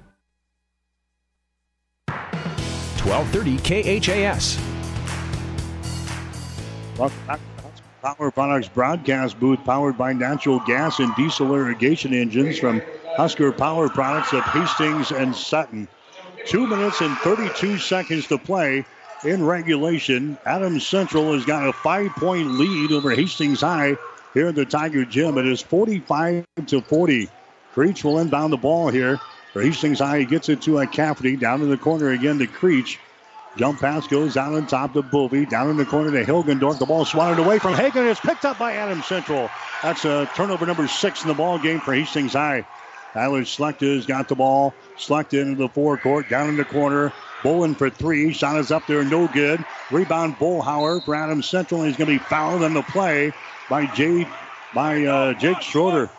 1230 KHAS. Power Products broadcast booth powered by natural gas and diesel irrigation engines from Husker Power Products of Hastings and Sutton. Two minutes and 32 seconds to play in regulation. Adams Central has got a five point lead over Hastings High here at the Tiger Gym. It is 45 to 40. Creech will inbound the ball here. Hastings High, gets it to a Cafferty. Down in the corner again to Creech. Jump pass goes down on top to Bovey. Down in the corner to Hilgendorf. The ball swatted away from Hagen. It's picked up by Adams Central. That's a turnover number six in the ball game for Hastings High. Tyler Slechta's got the ball. Slechta into the forecourt. Down in the corner. Bolin for three. Shot is up there. No good. Rebound Bullhauer for Adams Central. He's going to be fouled on the play by Jay, by uh, Jake Schroeder.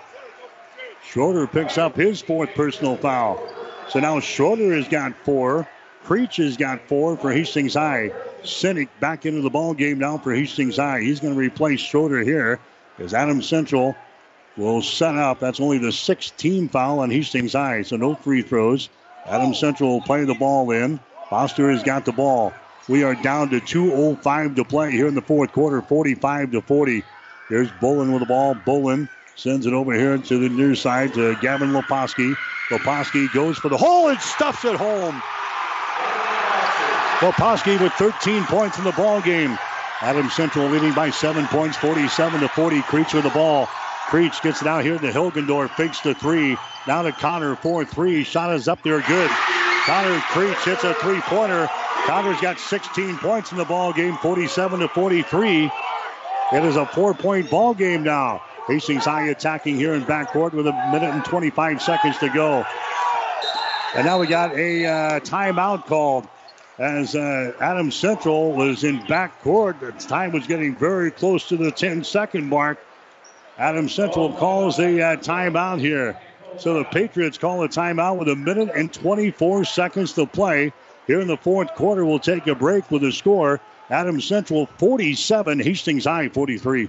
Schroeder picks up his fourth personal foul. So now Schroeder has got four. Creech has got four for Hastings High. Sinek back into the ball game now for Hastings High. He's going to replace Schroeder here as Adam Central will set up. That's only the 16th foul on Hastings High, so no free throws. Adam Central will play the ball in. Foster has got the ball. We are down to 2.05 to play here in the fourth quarter, 45 to 40. There's Bolin with the ball. Bolin sends it over here to the near side to Gavin Leposki. Leposki goes for the hole and stuffs it home. Leposki with 13 points in the ball game. Adams Central leading by seven points, 47 to 40. Creech with the ball. Creech gets it out here to Hilgendorf, fakes the three. Now to Connor, 4-3. Shot is up there, good. Connor Creech hits a three-pointer. Connor's got 16 points in the ball game, 47 to 43. It is a four-point ball game now. Hastings High attacking here in backcourt with a minute and 25 seconds to go. And now we got a uh, timeout called as uh, Adams Central was in back court. The time was getting very close to the 10 second mark. Adam Central calls a uh, timeout here. So the Patriots call a timeout with a minute and 24 seconds to play. Here in the fourth quarter, we'll take a break with the score. Adam Central 47, Hastings High 43.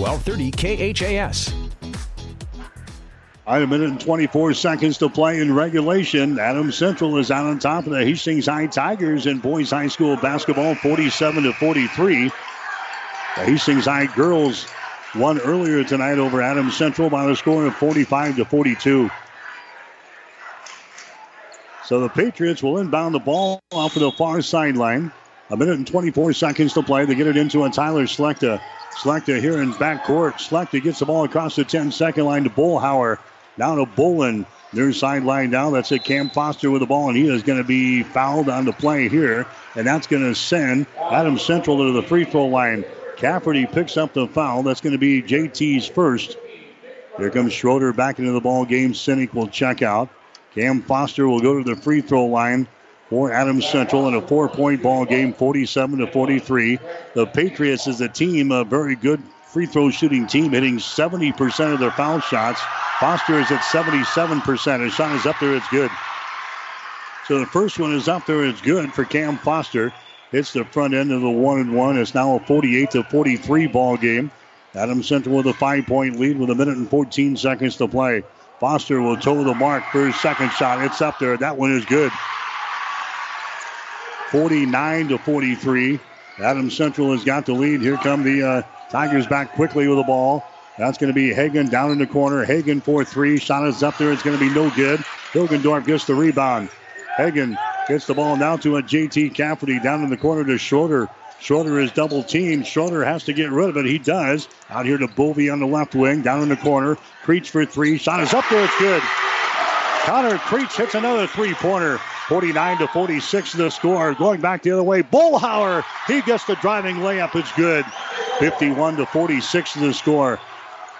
1230 KHAS. All right, a minute and 24 seconds to play in regulation. Adams Central is out on top of the Hastings High Tigers in boys high school basketball, 47 to 43. The Hastings High girls won earlier tonight over Adams Central by a score of 45 to 42. So the Patriots will inbound the ball off of the far sideline. A minute and 24 seconds to play. They get it into a Tyler Slechta. Slechta here in backcourt. Slechta gets the ball across the 10 second line to Bullhauer. Down to Bolin. Near sideline now. That's it. Cam Foster with the ball, and he is going to be fouled on the play here. And that's going to send Adam Central to the free throw line. Cafferty picks up the foul. That's going to be JT's first. Here comes Schroeder back into the ball game. Sinek will check out. Cam Foster will go to the free throw line for Adams Central in a four-point ball game, 47 to 43. The Patriots is a team, a very good free throw shooting team, hitting 70% of their foul shots. Foster is at 77%. His shot is up there, it's good. So the first one is up there, it's good for Cam Foster. It's the front end of the one and one. It's now a 48 to 43 ball game. Adams Central with a five-point lead with a minute and 14 seconds to play. Foster will toe the mark for his second shot. It's up there. That one is good. 49 to 43. Adams Central has got the lead. Here come the uh, Tigers back quickly with the ball. That's going to be Hagen down in the corner. Hagen for three. Shot is up there. It's going to be no good. Hilgendorf gets the rebound. Hagen gets the ball now to a JT Cafferty down in the corner to Schroeder. Schroeder is double teamed. Schroeder has to get rid of it. He does. Out here to Bovey on the left wing, down in the corner. Creech for three. Shot is up there. It's good. Connor Creech hits another three pointer. 49 to 46 the score. Going back the other way, Bullhauer. He gets the driving layup. It's good. 51 to 46 the score.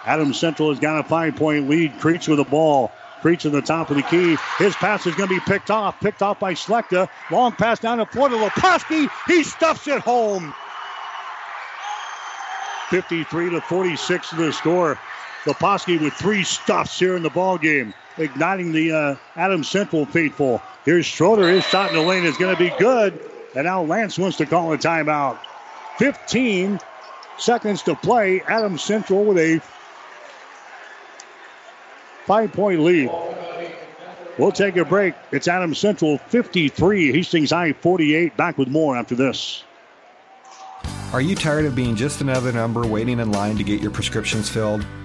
Adams Central has got a five point lead. Creech with the ball. Creech in the top of the key. His pass is going to be picked off. Picked off by Slechta. Long pass down to Leposki. He stuffs it home. 53 to 46 the score. Leposki with three stuffs here in the ball game, igniting the uh, Adams Central faithful. Here's Schroeder. His shot in the lane is going to be good. And now Lance wants to call a timeout. 15 seconds to play. Adam Central with a five point lead. We'll take a break. It's Adam Central 53, Hastings High 48. Back with more after this. Are you tired of being just another number waiting in line to get your prescriptions filled?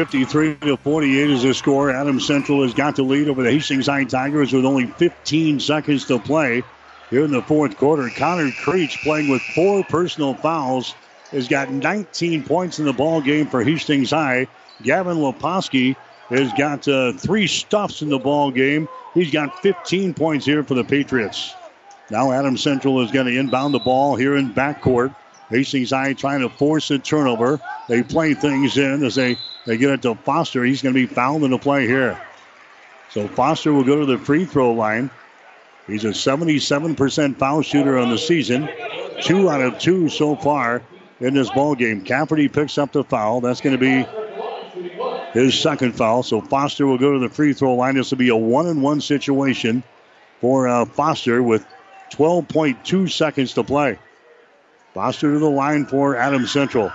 53 to 48 is the score. Adams Central has got the lead over the Hastings High Tigers with only 15 seconds to play here in the fourth quarter. Connor Creech playing with four personal fouls has got 19 points in the ball game for Hastings High. Gavin Leposki has got uh, three stuffs in the ball game. He's got 15 points here for the Patriots. Now Adam Central is going to inbound the ball here in backcourt. Hastings High trying to force a turnover. They play things in as they, they get it to Foster. He's going to be fouled in the play here. So Foster will go to the free throw line. He's a 77% foul shooter on the season. Two out of two so far in this ball game. Cafferty picks up the foul. That's going to be his second foul. So Foster will go to the free throw line. This will be a one and one situation for uh, Foster with 12.2 seconds to play. Foster to the line for Adam Central.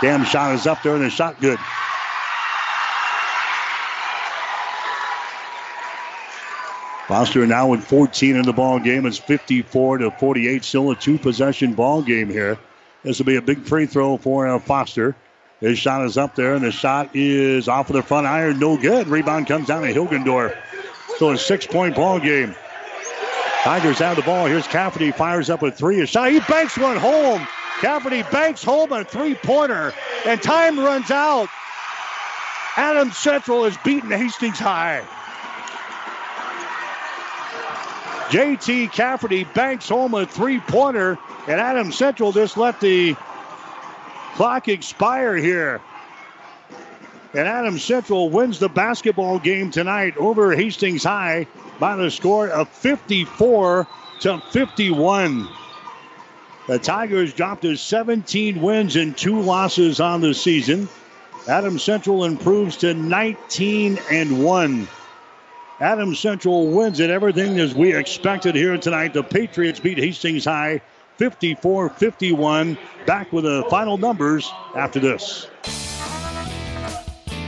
Cam shot is up there and the shot good. Foster now with 14 in the ball game. It's 54 to 48. Still a two possession ball game here. This will be a big free throw for uh, Foster. His shot is up there, and the shot is off of the front iron. No good. Rebound comes down to Hilgendorf. So a six point ball game. Tigers have the ball. Here's Cafferty. Fires up a three. A shot. He banks one home. Cafferty banks home a three pointer, and time runs out. Adams Central is beaten Hastings High. JT Cafferty banks home a three pointer, and Adams Central just let the clock expire here. And Adams Central wins the basketball game tonight over Hastings High by the score of 54 to 51. The Tigers dropped to 17 wins and two losses on the season. Adam Central improves to 19 and 1. Adam Central wins it. Everything as we expected here tonight. The Patriots beat Hastings High 54 51. Back with the final numbers after this.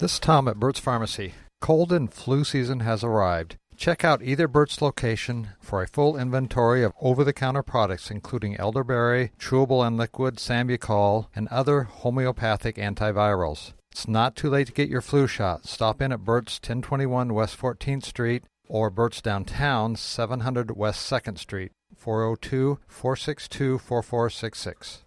This is Tom at Burt's Pharmacy. Cold and flu season has arrived. Check out either Burt's location for a full inventory of over-the-counter products including elderberry, chewable and liquid, sambucol, and other homeopathic antivirals. It's not too late to get your flu shot. Stop in at Burt's 1021 West 14th Street or Burt's Downtown 700 West 2nd Street, 402-462-4466.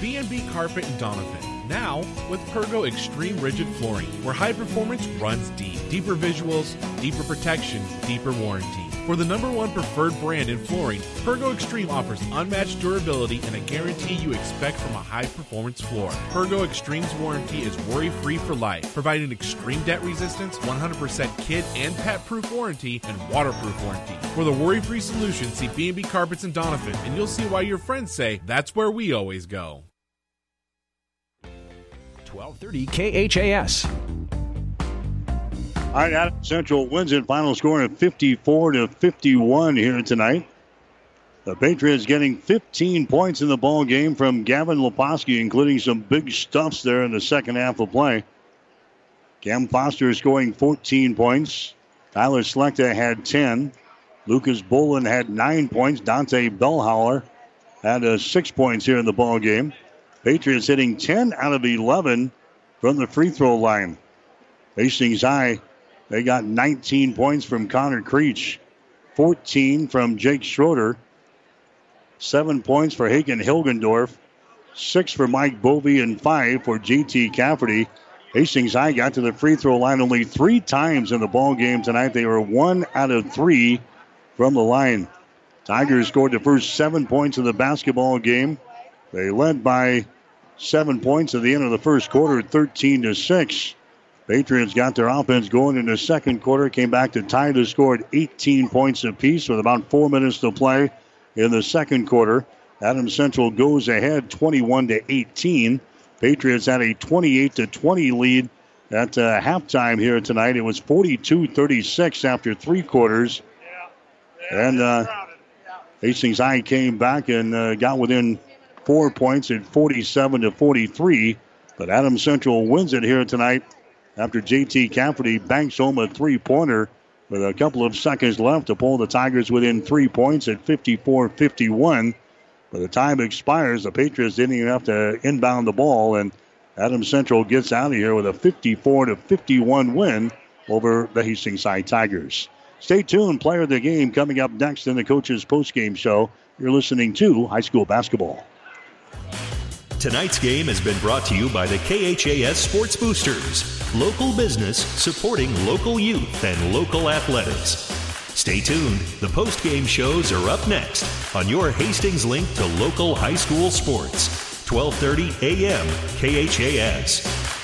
B&B Carpet and Doniphan, now with Pergo Extreme Rigid Flooring, where high performance runs deep. Deeper visuals, deeper protection, deeper warranty. For the number one preferred brand in flooring, Pergo Extreme offers unmatched durability and a guarantee you expect from a high performance floor. Pergo Extreme's warranty is worry free for life, providing extreme debt resistance, 100% kid and pet proof warranty, and waterproof warranty. For the worry free solution, see B&B Carpets and Doniphan, and you'll see why your friends say that's where we always go. 1230 KHAS. All right, Adams Central wins it. Final score of 54 to 51 here tonight. The Patriots getting 15 points in the ball game from Gavin Leposki, including some big stuffs there in the second half of play. Cam Foster scoring 14 points. Tyler Slechta had 10. Lucas Bolin had nine points. Dante Bellhauer had uh, six points here in the ball game. Patriots hitting 10 out of 11 from the free throw line. Hastings High, they got 19 points from Connor Creech, 14 from Jake Schroeder, seven points for Hagen Hilgendorf, six for Mike Bovey, and five for JT Cafferty. Hastings High got to the free throw line only three times in the ball game tonight. They were one out of three from the line. Tigers scored the first seven points of the basketball game. They led by seven points at the end of the first quarter, 13 to 6. Patriots got their offense going in the second quarter, came back to tie the score at 18 points apiece with about four minutes to play in the second quarter. Adams Central goes ahead 21 to 18. Patriots had a 28 to 20 lead at uh, halftime here tonight. It was 42 36 after three quarters. And uh, Hastings High came back and uh, got within four points at 47 to 43. But Adams Central wins it here tonight after JT Cafferty banks home a three pointer with a couple of seconds left to pull the Tigers within three points at 54 51. By the time expires, the Patriots didn't even have to inbound the ball, and Adams Central gets out of here with a 54 to 51 win over the Hastings Side Tigers. Stay tuned. Player of the game coming up next in the coach's postgame show. You're listening to high school basketball. Tonight's game has been brought to you by the KHAS Sports Boosters, local business supporting local youth and local athletics. Stay tuned. The post-game shows are up next on your Hastings link to local high school sports. 1230 AM KHAS.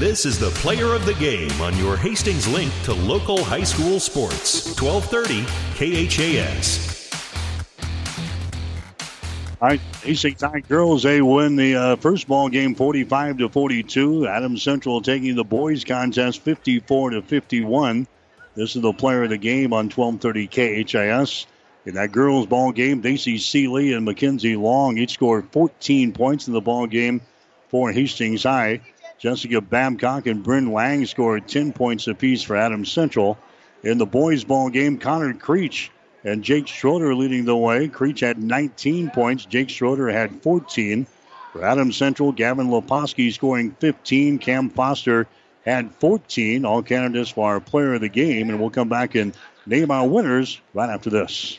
This is the player of the game on your Hastings link to local high school sports. 1230 KHAS. All right, Hastings High girls, they win the uh, first ball game 45 to 42. Adams Central taking the boys contest 54 to 51. This is the player of the game on 1230 KHAS. In that girls ball game, Daisy Seeley and Mackenzie Long each scored 14 points in the ball game for Hastings High. Jessica Babcock and Bryn Lang scored 10 points apiece for Adams Central. In the boys' ball game, Connor Creech and Jake Schroeder leading the way. Creech had 19 points. Jake Schroeder had 14. For Adams Central, Gavin Leposki scoring 15. Cam Foster had 14. All candidates for our player of the game. And we'll come back and name our winners right after this.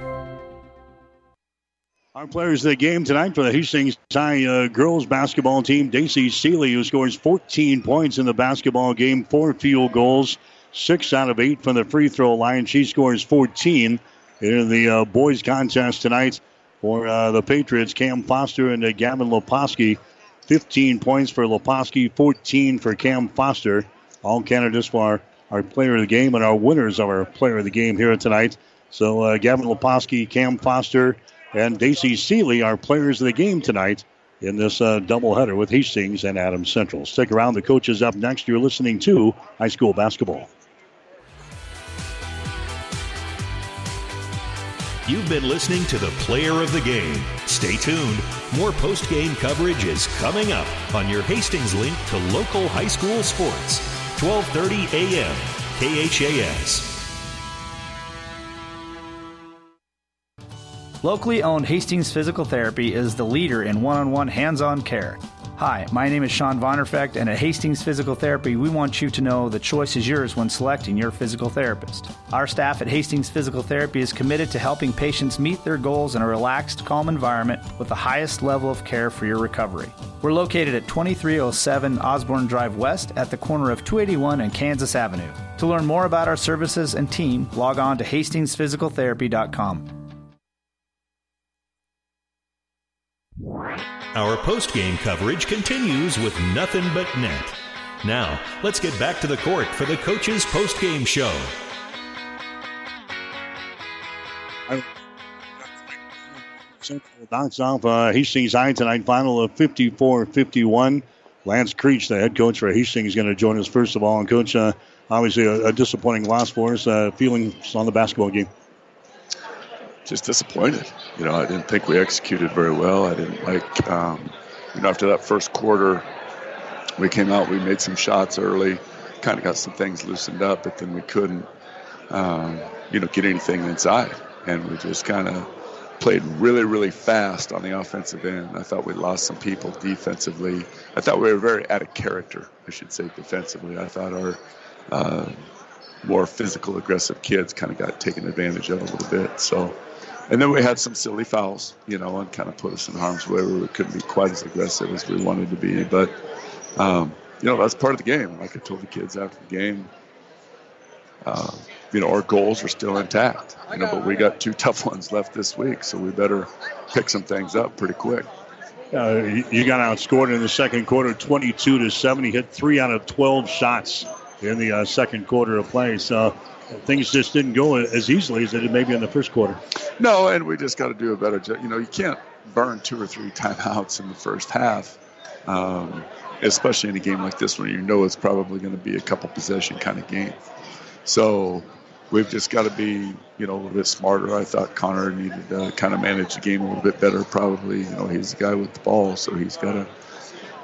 Our players of the game tonight for the Hastings High uh, girls basketball team, Daisy Seeley, who scores 14 points in the basketball game, four field goals, six out of eight from the free throw line. She scores 14 in the uh, boys contest tonight for uh, the Patriots. Cam Foster and uh, Gavin Leposki, 15 points for Leposki, 14 for Cam Foster. All candidates for our, our player of the game and our winners of our player of the game here tonight. So uh, Gavin Leposki, Cam Foster, and Daisy Seeley are players of the game tonight in this uh, doubleheader with Hastings and Adams Central. Stick around. The coaches up next. You're listening to high school basketball. You've been listening to the player of the game. Stay tuned. More post game coverage is coming up on your Hastings link to local high school sports. 1230 a.m. KHAS. Locally owned Hastings Physical Therapy is the leader in one on one hands on care. Hi, my name is Sean Vonderfecht, and at Hastings Physical Therapy, we want you to know the choice is yours when selecting your physical therapist. Our staff at Hastings Physical Therapy is committed to helping patients meet their goals in a relaxed, calm environment with the highest level of care for your recovery. We're located at 2307 Osborne Drive West at the corner of 281 and Kansas Avenue. To learn more about our services and team, log on to hastingsphysicaltherapy.com. Our post-game coverage continues with nothing but net. Now, let's get back to the court for the coaches' post-game show. Knocks off uh, Hastings High tonight, final of 54-51. Lance Creech, the head coach for Hastings, is going to join us first of all. And coach, uh, obviously a, a, disappointing loss for us. Uh, feelings on the basketball game? Just disappointed. You know, I didn't think we executed very well. I didn't like, um, you know, after that first quarter, we came out, we made some shots early, kind of got some things loosened up, but then we couldn't, um, you know, get anything inside. And we just kind of played really, really fast on the offensive end. I thought we lost some people defensively. I thought we were very out of character, I should say, defensively. I thought our uh, more physical, aggressive kids kind of got taken advantage of a little bit. So, and then we had some silly fouls, you know, and kind of put us in harm's way where we couldn't be quite as aggressive as we wanted to be. But, um, you know, that's part of the game. Like I told the kids after the game, uh, you know, our goals are still intact. You know, but we got two tough ones left this week, so we better pick some things up pretty quick. Uh, you got outscored in the second quarter, 22 to 7. He hit three out of 12 shots in the uh, second quarter of play. So things just didn't go as easily as they did maybe in the first quarter. No, and we just got to do a better job. You know, you can't burn two or three timeouts in the first half, um, especially in a game like this when you know it's probably going to be a couple possession kind of game. So we've just got to be, you know, a little bit smarter. I thought Connor needed to kind of manage the game a little bit better. Probably, you know, he's the guy with the ball, so he's got to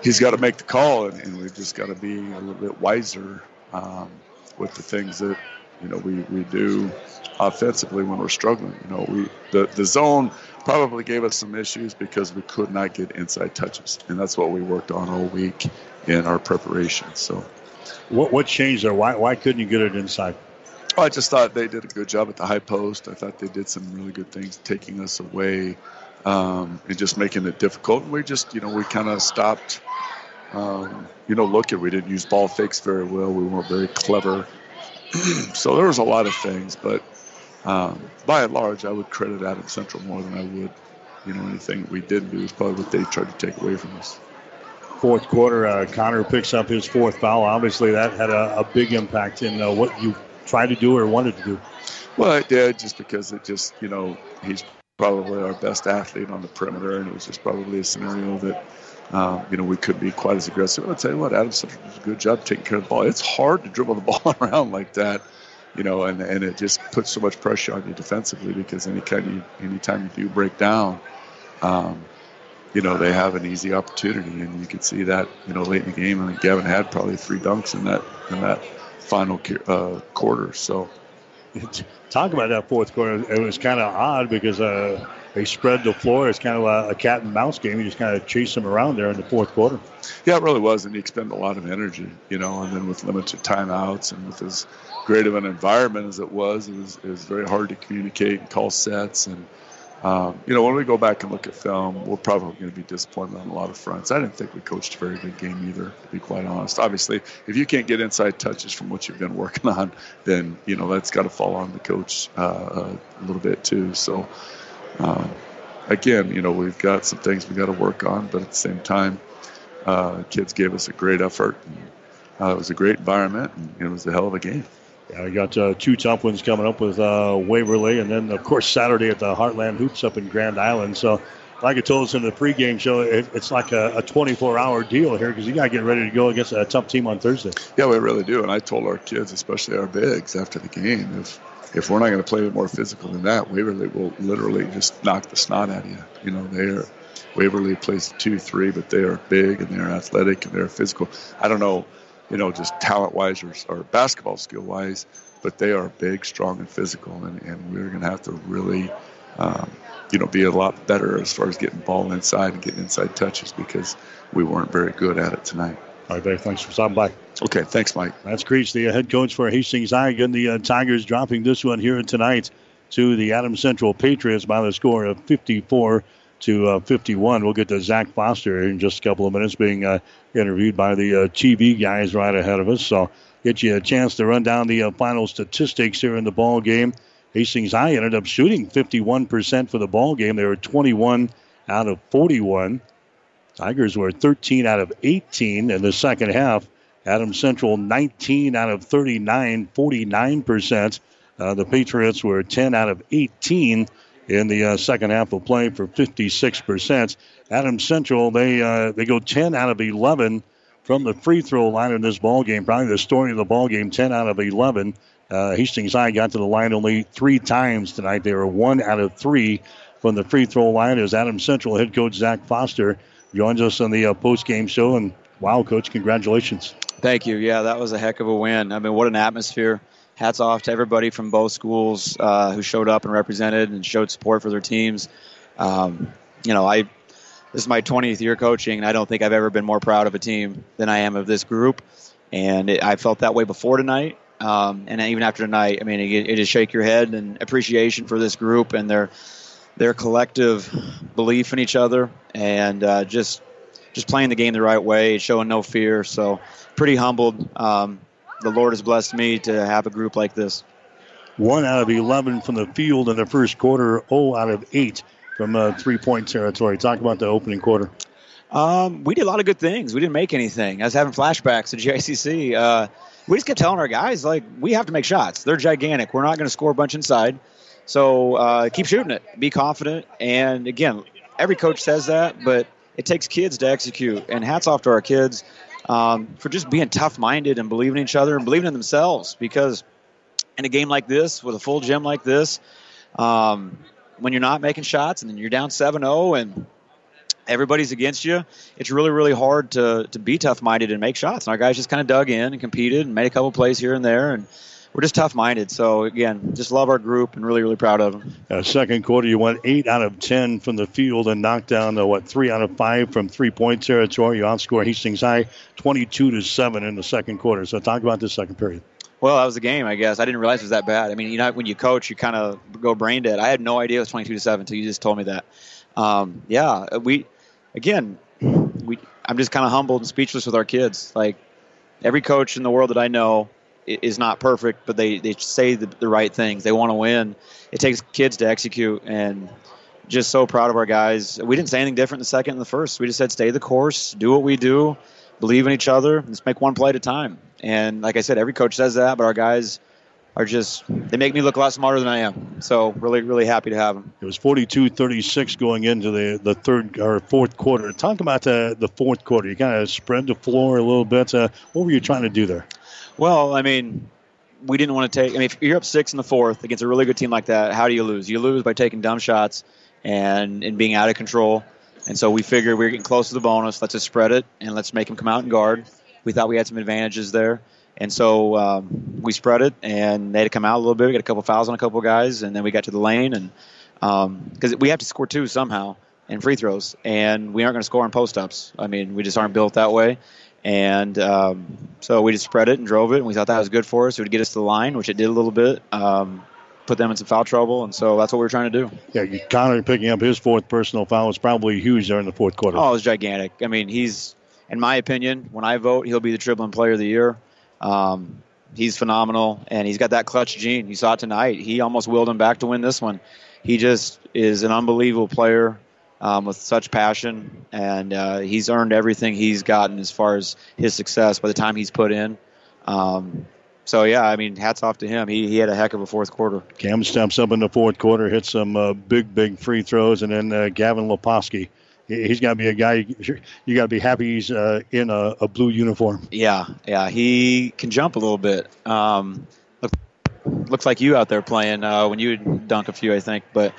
he's got to make the call, and, and we've just got to be a little bit wiser um, with the things that you know we, we do offensively when we're struggling. You know, we the the zone probably gave us some issues because we could not get inside touches, and that's what we worked on all week in our preparation. So, what what changed there? Why why couldn't you get it inside? I just thought they did a good job at the high post. I thought they did some really good things, taking us away um, and just making it difficult. And we just, you know, we kind of stopped. Um, you know, looking. We didn't use ball fakes very well. We weren't very clever. so there was a lot of things, but um, by and large, I would credit Adam Central more than I would, you know, anything we didn't do is probably what they tried to take away from us. Fourth quarter, uh, Connor picks up his fourth foul. Obviously, that had a, a big impact in uh, what you tried to do or wanted to do. Well, it did, just because it just, you know, he's probably our best athlete on the perimeter, and it was just probably a scenario that um, you know, we could be quite as aggressive. I'll tell you what, Adam does a good job taking care of the ball. It's hard to dribble the ball around like that, you know, and, and it just puts so much pressure on you defensively because any kind of, anytime you do break down, um, you know, they have an easy opportunity, and you can see that, you know, late in the game. I think Gavin had probably three dunks in that in that final uh, quarter. So, talk about that fourth quarter. It was kind of odd because. Uh, they spread the floor. It's kind of a, a, cat and mouse game. You just kind of chase them around there in the fourth quarter. Yeah, it really was, and he expended a lot of energy, you know. And then with limited timeouts and with as great of an environment as it was, it was, it was very hard to communicate and call sets. And um, you know, when we go back and look at film, we're probably going to be disappointed on a lot of fronts. I didn't think we coached a very good game either, to be quite honest. Obviously, if you can't get inside touches from what you've been working on, then you know that's got to fall on the coach uh, a little bit too. So. Um, again, you know, we've got some things we got to work on, but at the same time, uh, kids gave us a great effort. And, uh, it was a great environment, and it was a hell of a game. Yeah, we got uh, two tough ones coming up with uh, Waverly, and then of course Saturday at the Heartland Hoops up in Grand Island. So, like I told us in the pregame show, it, it's like a, a 24-hour deal here because you got to get ready to go against a tough team on Thursday. Yeah, we really do. And I told our kids, especially our bigs, after the game, if if we're not going to play it more physical than that, Waverly will literally just knock the snot out of you. You know, they are Waverly plays two, three, but they are big and they're athletic and they're physical. I don't know, you know, just talent wise or, or basketball skill wise, but they are big, strong, and physical, and, and we're going to have to really, um, you know, be a lot better as far as getting ball inside and getting inside touches because we weren't very good at it tonight. All right, Dave. Thanks for stopping by. Okay, thanks, Mike. That's Creech, the head coach for Hastings High. Again, the uh, Tigers dropping this one here tonight to the Adams Central Patriots by the score of 54 to uh, 51. We'll get to Zach Foster in just a couple of minutes, being uh, interviewed by the uh, TV guys right ahead of us. So, get you a chance to run down the uh, final statistics here in the ball game. Hastings High ended up shooting 51% for the ball game. They were 21 out of 41. Tigers were 13 out of 18 in the second half. Adams Central 19 out of 39, 49%. Uh, the Patriots were 10 out of 18 in the uh, second half of play for 56%. Adams Central, they uh, they go 10 out of 11 from the free throw line in this ball game. Probably the story of the ball game, 10 out of 11. Uh, Hastings High got to the line only three times tonight. They were one out of three from the free throw line as Adams Central head coach Zach Foster joins us on the uh, post game show. And wow, coach, congratulations. Thank you. Yeah, that was a heck of a win. I mean, what an atmosphere. Hats off to everybody from both schools uh, who showed up and represented and showed support for their teams. Um, you know, I this is my 20th year coaching, and I don't think I've ever been more proud of a team than I am of this group. And it, I felt that way before tonight, um, and even after tonight. I mean, it, it just shake your head and appreciation for this group and their their collective belief in each other and uh, just just playing the game the right way, showing no fear. So pretty humbled. Um, the Lord has blessed me to have a group like this. One out of 11 from the field in the first quarter, 0 out of 8 from uh, three point territory. Talk about the opening quarter. Um, we did a lot of good things. We didn't make anything. I was having flashbacks to JCC. Uh, we just kept telling our guys, like, we have to make shots. They're gigantic. We're not going to score a bunch inside. So uh, keep shooting it. Be confident. And again, every coach says that, but it takes kids to execute. And hats off to our kids um, for just being tough minded and believing in each other and believing in themselves. Because in a game like this, with a full gym like this, um, when you're not making shots and then you're down 7 0 and everybody's against you, it's really, really hard to, to be tough minded and make shots. And our guys just kind of dug in and competed and made a couple plays here and there. And we're just tough minded. So, again, just love our group and really, really proud of them. Uh, second quarter, you went 8 out of 10 from the field and knocked down, uh, what, 3 out of 5 from three point territory. You outscore Hastings High 22 to 7 in the second quarter. So, talk about this second period. Well, that was the game, I guess. I didn't realize it was that bad. I mean, you know, when you coach, you kind of go brain dead. I had no idea it was 22 to 7 until you just told me that. Um, yeah, we, again, we. I'm just kind of humbled and speechless with our kids. Like every coach in the world that I know is not perfect, but they they say the, the right things. They want to win. It takes kids to execute, and just so proud of our guys. We didn't say anything different in the second and the first. We just said stay the course, do what we do, believe in each other, let's make one play at a time. And like I said, every coach says that, but our guys are just they make me look a lot smarter than I am. So really, really happy to have them. It was 42-36 going into the, the third or fourth quarter. Talk about the the fourth quarter. You kind of spread the floor a little bit. Uh, what were you trying to do there? Well, I mean, we didn't want to take. I mean, if you're up six in the fourth against a really good team like that, how do you lose? You lose by taking dumb shots and and being out of control. And so we figured we are getting close to the bonus. Let's just spread it and let's make them come out and guard. We thought we had some advantages there. And so um, we spread it, and they had to come out a little bit. We got a couple fouls on a couple guys, and then we got to the lane, and because um, we have to score two somehow in free throws, and we aren't going to score in post ups. I mean, we just aren't built that way. And um, so we just spread it and drove it, and we thought that was good for us. It would get us to the line, which it did a little bit. Um, put them in some foul trouble, and so that's what we were trying to do. Yeah, Connor picking up his fourth personal foul was probably huge there in the fourth quarter. Oh, it was gigantic. I mean, he's, in my opinion, when I vote, he'll be the dribbling player of the year. Um, he's phenomenal, and he's got that clutch gene. You saw it tonight. He almost willed him back to win this one. He just is an unbelievable player um, with such passion, and uh, he's earned everything he's gotten as far as his success by the time he's put in. Um, so yeah, I mean, hats off to him. He he had a heck of a fourth quarter. Cam steps up in the fourth quarter, hits some uh, big big free throws, and then uh, Gavin Leposki he's got to be a guy you got to be happy he's uh, in a, a, blue uniform. Yeah, yeah, he can jump a little bit. Um, look, looks like you out there playing uh, when you dunk a few, I think. But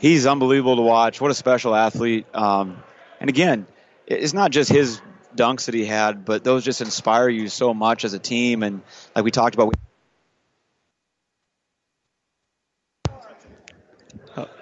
he's unbelievable to watch. What a special athlete! Um, and again, it's not just his dunks that he had, but those just inspire you so much as a team. And like we talked about.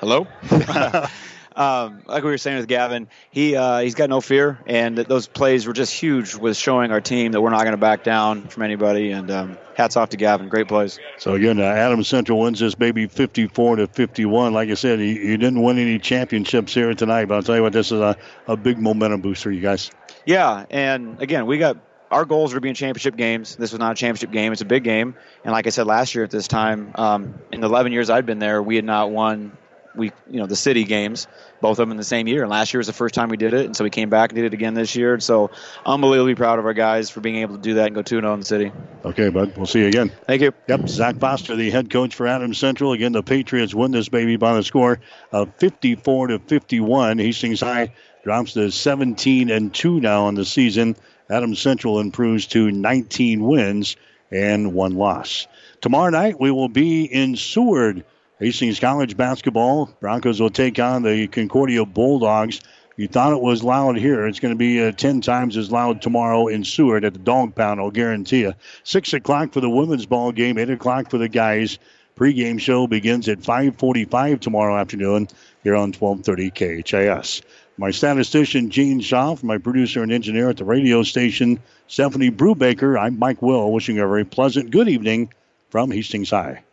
Hello. um, like we were saying with Gavin, he uh, he's got no fear, and those plays were just huge with showing our team that we're not going to back down from anybody. And um, hats off to Gavin, great plays. So again, uh, Adams Central wins this maybe 54 to 51. Like I said, you, you, didn't win any championships here tonight, but I'll tell you what, this is a, a big momentum booster, you guys. Yeah, and again, we got our goals are to be in championship games. This was not a championship game; it's a big game. And like I said last year at this time, um, in the 11 years I'd been there, we had not won we you know the city games, both of them in the same year. And last year was the first time we did it, and so we came back and did it again this year. And so unbelievably proud of our guys for being able to do that and go 2 0 in the city. Okay, bud. We'll see you again. Thank you. Yep. Zach Foster, the head coach for Adams Central. Again, the Patriots win this baby by the score of 54 to 51. Hastings High drops to 17 and 2 now on the season. Adams Central improves to 19 wins and one loss. Tomorrow night we will be in Seward Hastings College basketball. Broncos will take on the Concordia Bulldogs. You thought it was loud here. It's going to be uh, 10 times as loud tomorrow in Seward at the Dog Pound, I'll guarantee you. 6 o'clock for the women's ball game, 8 o'clock for the guys. Pre-game show begins at 5:45 tomorrow afternoon here on 1230 KHAS. My statistician Gene Schaff, my producer and engineer at the radio station Stephanie Brubaker. I'm Mike Will, wishing you a very pleasant good evening from Hastings High.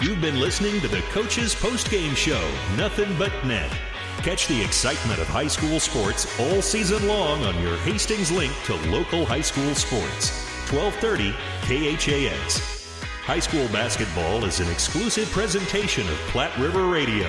You've been listening to the Coach's Post Game Show, Nothing But Net. Catch the excitement of high school sports all season long on your Hastings link to local high school sports. 1230 KHAS. High school basketball is an exclusive presentation of Platte River Radio.